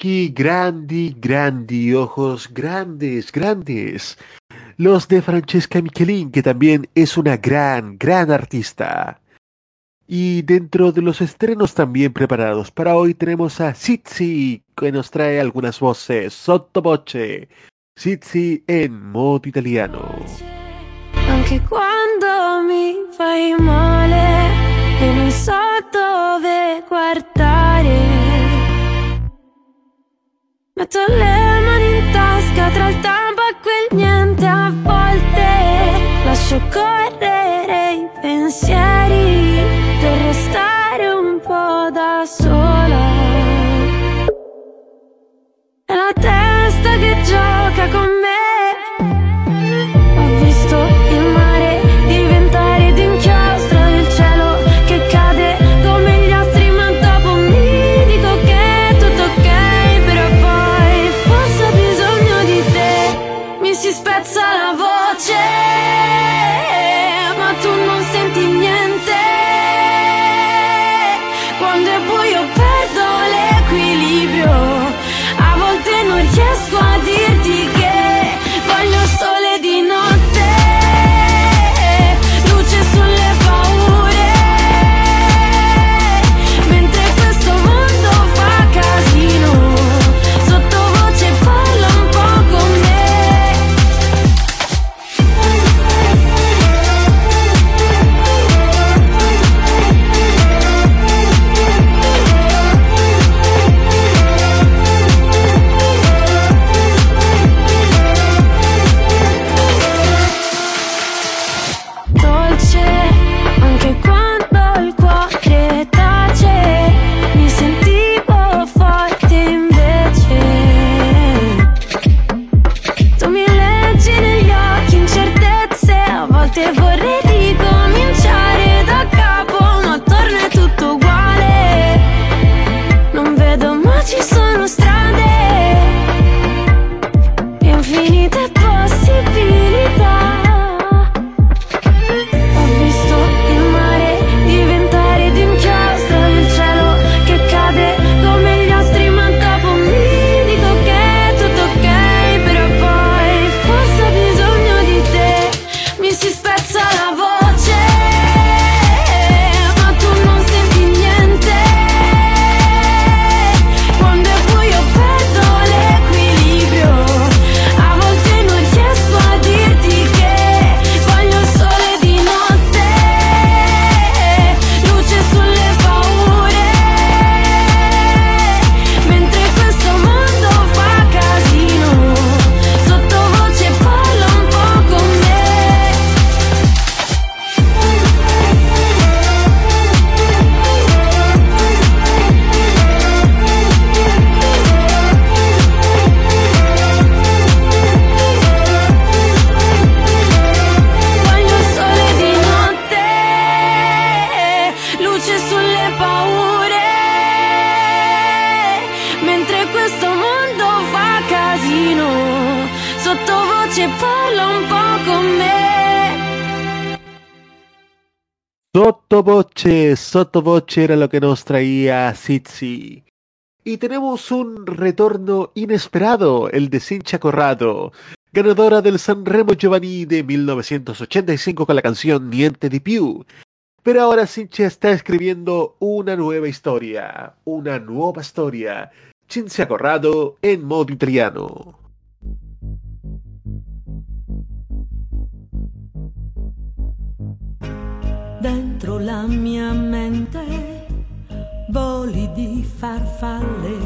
Oki grandi, grandi, ojos grandes, grandes. Los de Francesca Michelin, que también es una gran, gran artista. Y dentro de los estrenos también preparados para hoy tenemos a Sitsi, que nos trae algunas voces sottovoce. Sitsi en modo italiano. Fai e. Metto le mani in tasca tra il tabacco e il niente a volte. Lascio correre i pensieri per restare un po' da sola. E la testa gioca con the é possibility Sottovoce, sottovoce era lo que nos traía Sitsi. Y tenemos un retorno inesperado, el de Cincha Corrado, ganadora del Sanremo Giovanni de 1985 con la canción Niente di più. Pero ahora Cincha está escribiendo una nueva historia, una nueva historia. Cinzia Corrado en modo italiano. Dentro la mia mente voli di farfalle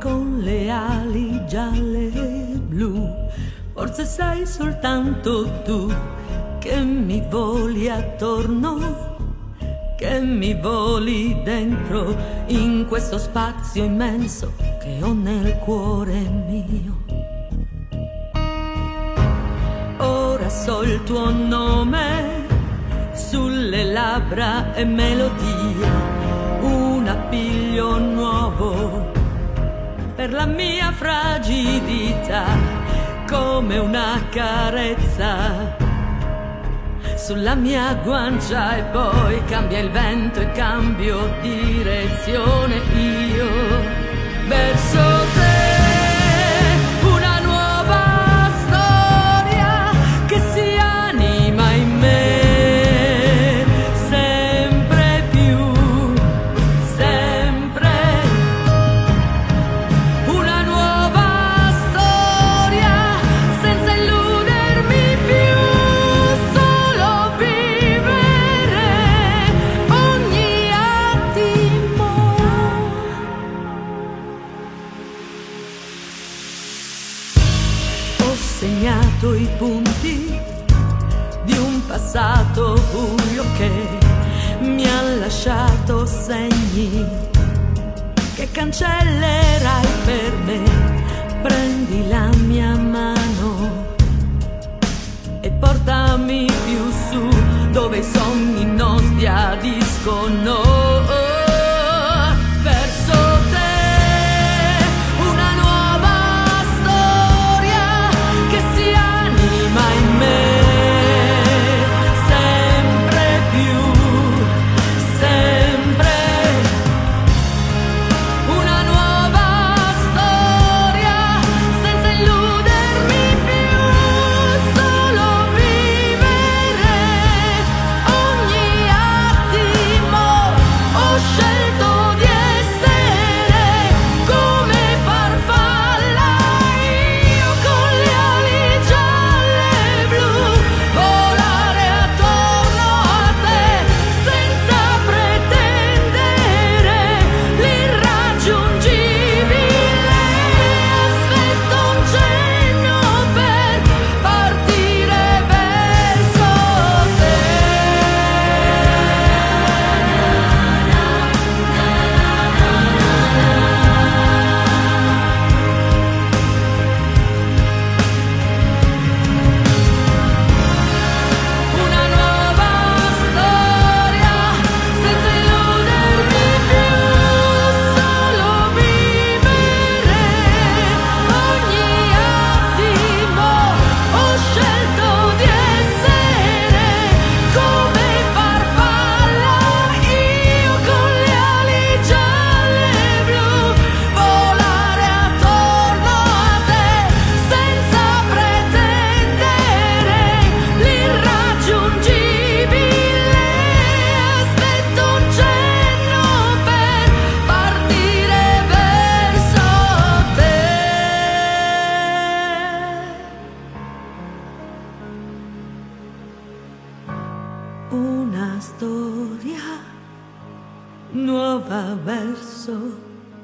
con le ali gialle e blu. Forse sei soltanto tu che mi voli attorno, che mi voli dentro in questo spazio immenso che ho nel cuore mio. Ora so il tuo nome sulle labbra e melodia, un appiglio nuovo per la mia fragilità, come una carezza sulla mia guancia e poi cambia il vento e cambio direzione io verso te.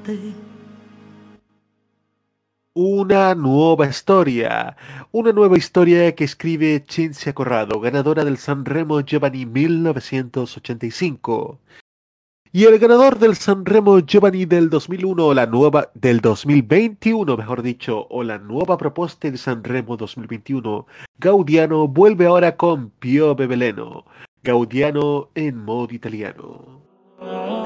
Te. Una nuova storia, una nueva historia que escribe Cinzia Corrado, ganadora del Sanremo Giovanni 1985. Y el ganador del Sanremo Giovanni del 2001, o la nueva del 2021, mejor dicho, o la nueva propuesta de Sanremo 2021, Gaudiano vuelve ahora con Piove Veleno. Gaudiano en modo italiano.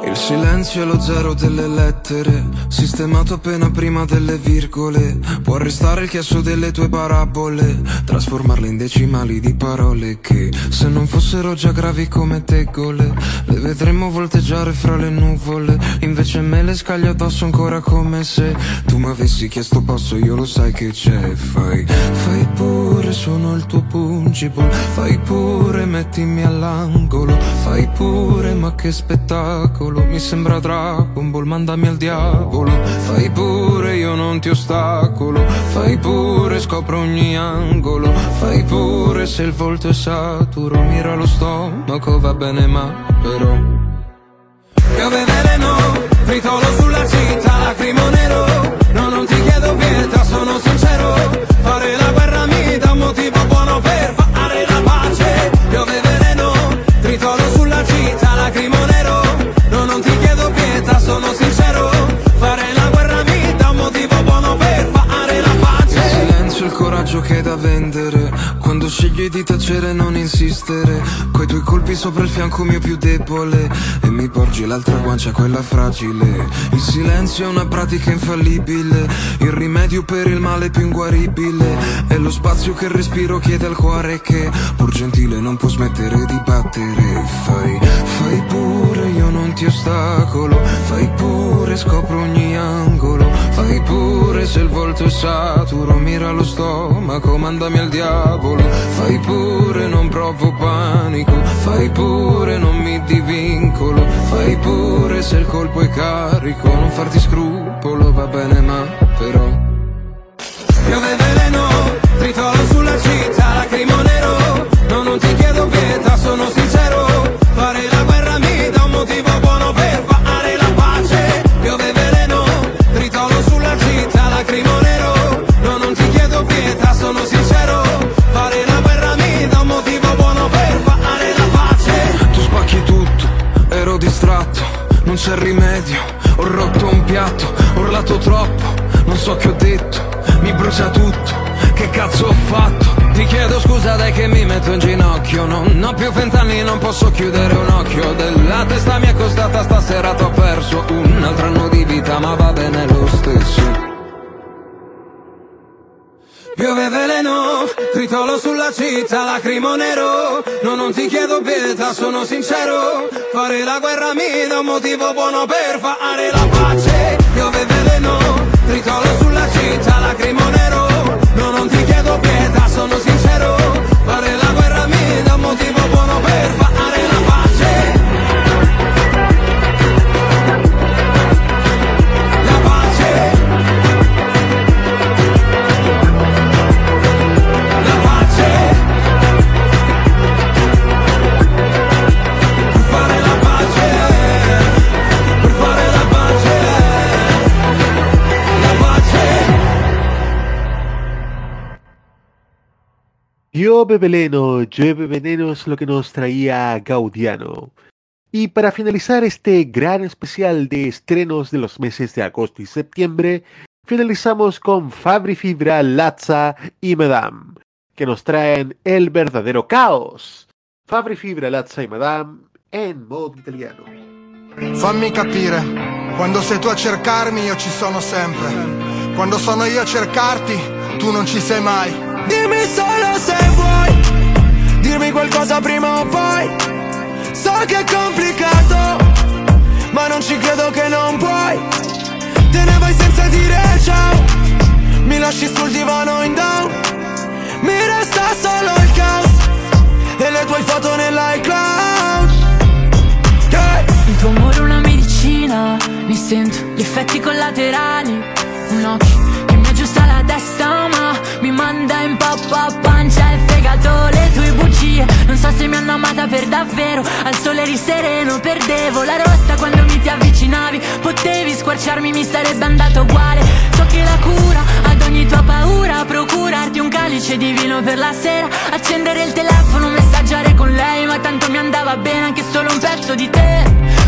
Il silenzio è lo zero delle lettere, sistemato appena prima delle virgole. Può restare il chiasso delle tue parabole, trasformarle in decimali di parole che, se non fossero già gravi come tegole, le vedremmo volteggiare fra le nuvole. Invece me le scaglie addosso ancora come se tu mi avessi chiesto posso, io lo sai che c'è. Fai, fai pure, sono il tuo pungible, fai pure, mettimi all'angolo, fai pure, ma che spettacolo, mi sembra Dragon Ball, mandami al diavolo, fai pure, io non ti ostacolo, fai pure, scopro ogni angolo, fai pure, se il volto è saturo, mira lo stomaco, va bene ma però... Piove veleno, tritolo sulla città, lacrimo nero. No, non ti chiedo pietà, sono sincero Fare la coraggio che è da vendere. Quando scegli di tacere e non insistere. Coi tuoi colpi sopra il fianco mio più debole. E mi porgi l'altra guancia, quella fragile. Il silenzio è una pratica infallibile. Il rimedio per il male più inguaribile. È lo spazio che respiro chiede al cuore Che pur gentile non può smettere di battere. Fai, fai pure, io non ti ostacolo. Fai pure, scopro ogni angolo Fai pure se il volto è saturo Mira lo stomaco, mandami al diavolo. Fai pure, non provo panico Fai pure, non mi divincolo. Fai pure se il colpo è carico Non farti scrupolo, va bene ma però. Piove veleno, tritolo sulla città, lacrimo nero No, non ti chiedo pietà, sono sincero c'è rimedio, ho rotto un piatto Ho urlato troppo, non so che ho detto mi brucia tutto, che cazzo ho fatto? Ti chiedo scusa dai che mi metto in ginocchio. Non ho più vent'anni, non posso chiudere un occhio. Della testa mi è costata stasera, t'ho perso. Un altro anno di vita, ma va bene lo stesso Piove veleno, tritolo sulla città, lacrimo nero. No, non ti chiedo pietà, sono sincero. Fare la guerra mi dà un motivo buono per fare la pace. Piove veleno, tritolo sulla città, lacrimo nero. No, non ti chiedo pietà, sono sincero. Fare la guerra mi dà un motivo buono per fare la pace Llueve Veleno, llueve veneno es lo que nos traía Gaudiano. Y para finalizar este gran especial de estrenos de los meses de agosto y septiembre, finalizamos con Fabri Fibra, Lazza y Madame, que nos traen el verdadero caos. Fabri Fibra, Lazza y Madame en modo italiano. Fammi capire, quando sei tu a cercarmi io ci sono sempre. Quando sono io a cercarti, tu non ci sei mai. Dimmi solo se vuoi dirmi qualcosa prima o poi. So che è complicato, ma non ci credo che non puoi. Te ne vai senza dire ciao. Mi lasci sul divano in down. Mi resta solo il caos e le tue foto nell'iCloud. Yeah. Il tuo amore è una medicina, ne sento gli effetti collaterali. Un occhio mi manda in pappa pancia e fegato le tue bugie. Non so se mi hanno amata per davvero. Al sole eri sereno, perdevo la rotta quando mi ti avvicinavi. Potevi squarciarmi, mi sarebbe andato uguale. So che la cura ad ogni tua paura, procurarti un calice di vino per la sera, accendere il telefono, messaggiare con lei, ma tanto mi andava bene anche solo un pezzo di te.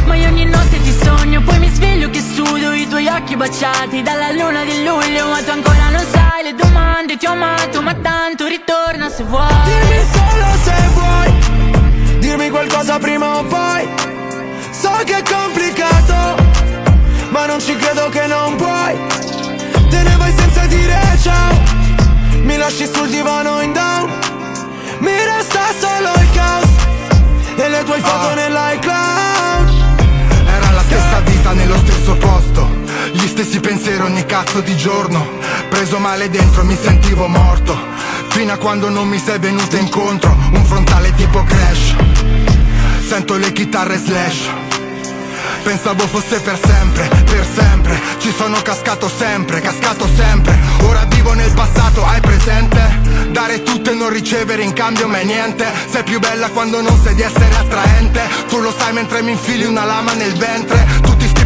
Ma io ogni notte ti sogno, poi mi sveglio che sudo i tuoi occhi baciati dalla luna di luglio, ma tu ancora non sai le domande, ti ho amato, ma tanto ritorna se vuoi. Dimmi solo se vuoi dirmi qualcosa prima o poi. So che è complicato, ma non ci credo che non puoi. Te ne vai senza dire ciao. Mi lasci sul divano in down. Mi resta solo il caos e le tue foto nell'iCloud. Vita nello stesso posto, gli stessi pensieri ogni cazzo di giorno. Preso male dentro mi sentivo morto, fino a quando non mi sei venuta incontro. Un frontale tipo crash, sento le chitarre slash. Pensavo fosse per sempre, per sempre Ci sono cascato sempre, cascato sempre Ora vivo nel passato, hai presente? Dare tutto e non ricevere in cambio mai niente Sei più bella quando non sai di essere attraente Tu lo sai mentre mi infili una lama nel ventre sti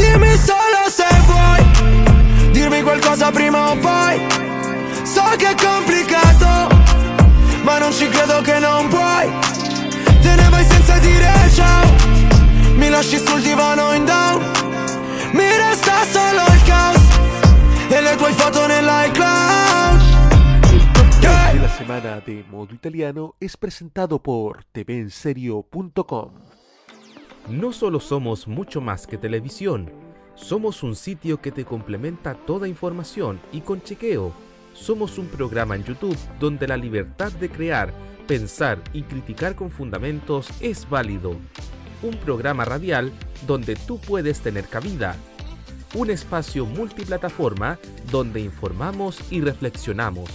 Dimmi solo se vuoi dirmi qualcosa prima o poi. So che è complicato, ma non ci credo che non puoi. Te ne vai senza dire ciao Mi lasci sul divano in down Mi resta solo il caos E le tue foto nell'iCloud De la semana de modo italiano es presentado por tvenserio.com. No solo somos mucho más que televisión, somos un sitio que te complementa toda información y con chequeo. Somos un programa en YouTube donde la libertad de crear, pensar y criticar con fundamentos es válido. Un programa radial donde tú puedes tener cabida. Un espacio multiplataforma donde informamos y reflexionamos.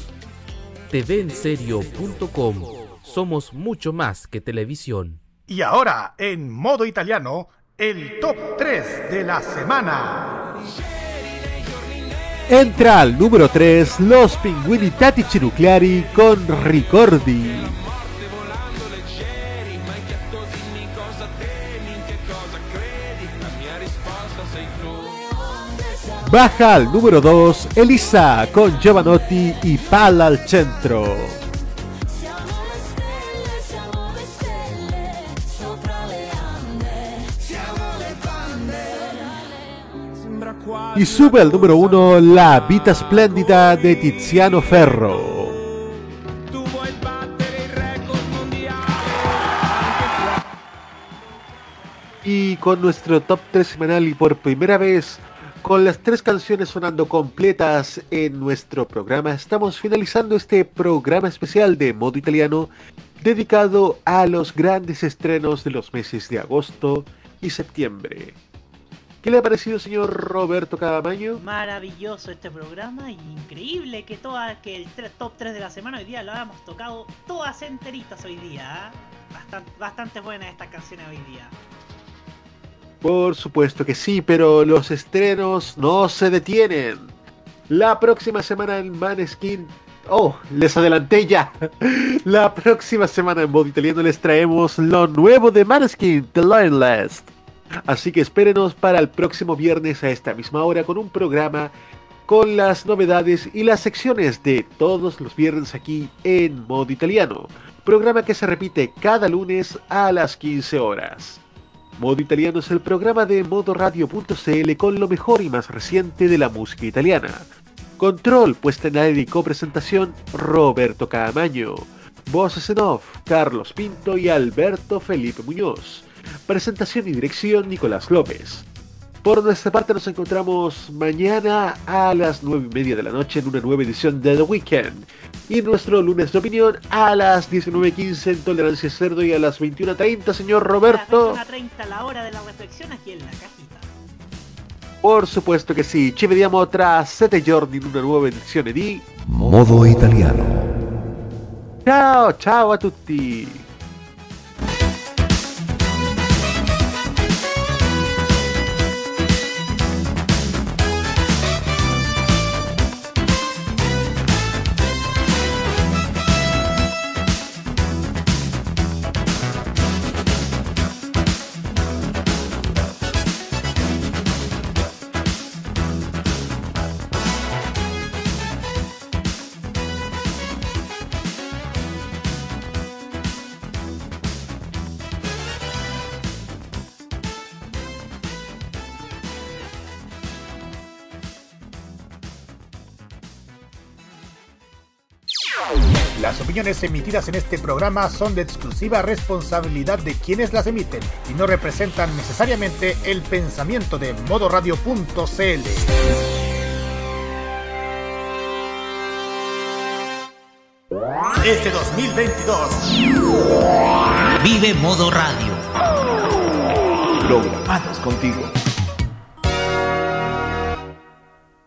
tvenserio.com Somos mucho más que televisión. Y ahora, en modo italiano, el top 3 de la semana. Entra al numero 3 Los Pinguini Tattici Nucleari con Ricordi. Baja al número 2 Elisa con Giovanotti y Palla al centro. Y sube al número 1 La Vita Splendida de Tiziano Ferro. Y con nuestro top 3 semanal y por primera vez con las tres canciones sonando completas en nuestro programa, estamos finalizando este programa especial de modo italiano dedicado a los grandes estrenos de los meses de agosto y septiembre. ¿Qué le ha parecido, señor Roberto Cadamaño? Maravilloso este programa, increíble que toda, que el top 3 de la semana hoy día lo hemos tocado todas enteritas hoy día. ¿ah? Bastante, bastante buenas estas canciones hoy día. Por supuesto que sí, pero los estrenos no se detienen. La próxima semana en Maneskin. Oh, les adelanté ya. La próxima semana en modo italiano les traemos lo nuevo de Maneskin, The Lion Last. Así que espérenos para el próximo viernes a esta misma hora con un programa con las novedades y las secciones de todos los viernes aquí en modo italiano. Programa que se repite cada lunes a las 15 horas. Modo Italiano es el programa de modoradio.cl con lo mejor y más reciente de la música italiana. Control, puesta en aire y copresentación, Roberto Caamaño. Voces en off, Carlos Pinto y Alberto Felipe Muñoz. Presentación y dirección, Nicolás López. Por nuestra parte nos encontramos mañana a las 9 y media de la noche en una nueva edición de The Weekend. Y nuestro lunes de opinión a las 19.15 en Tolerancia Cerdo y a las 21.30, señor Roberto. A las 30 la hora de la reflexión aquí en la cajita. Por supuesto che sì, ci vediamo tra sette giorni in una nuova edizione di Modo italiano. Ciao, ciao a tutti! Opiniones emitidas en este programa son de exclusiva responsabilidad de quienes las emiten y no representan necesariamente el pensamiento de modoradio.cl. Este 2022 Vive Modo Radio. Programados contigo.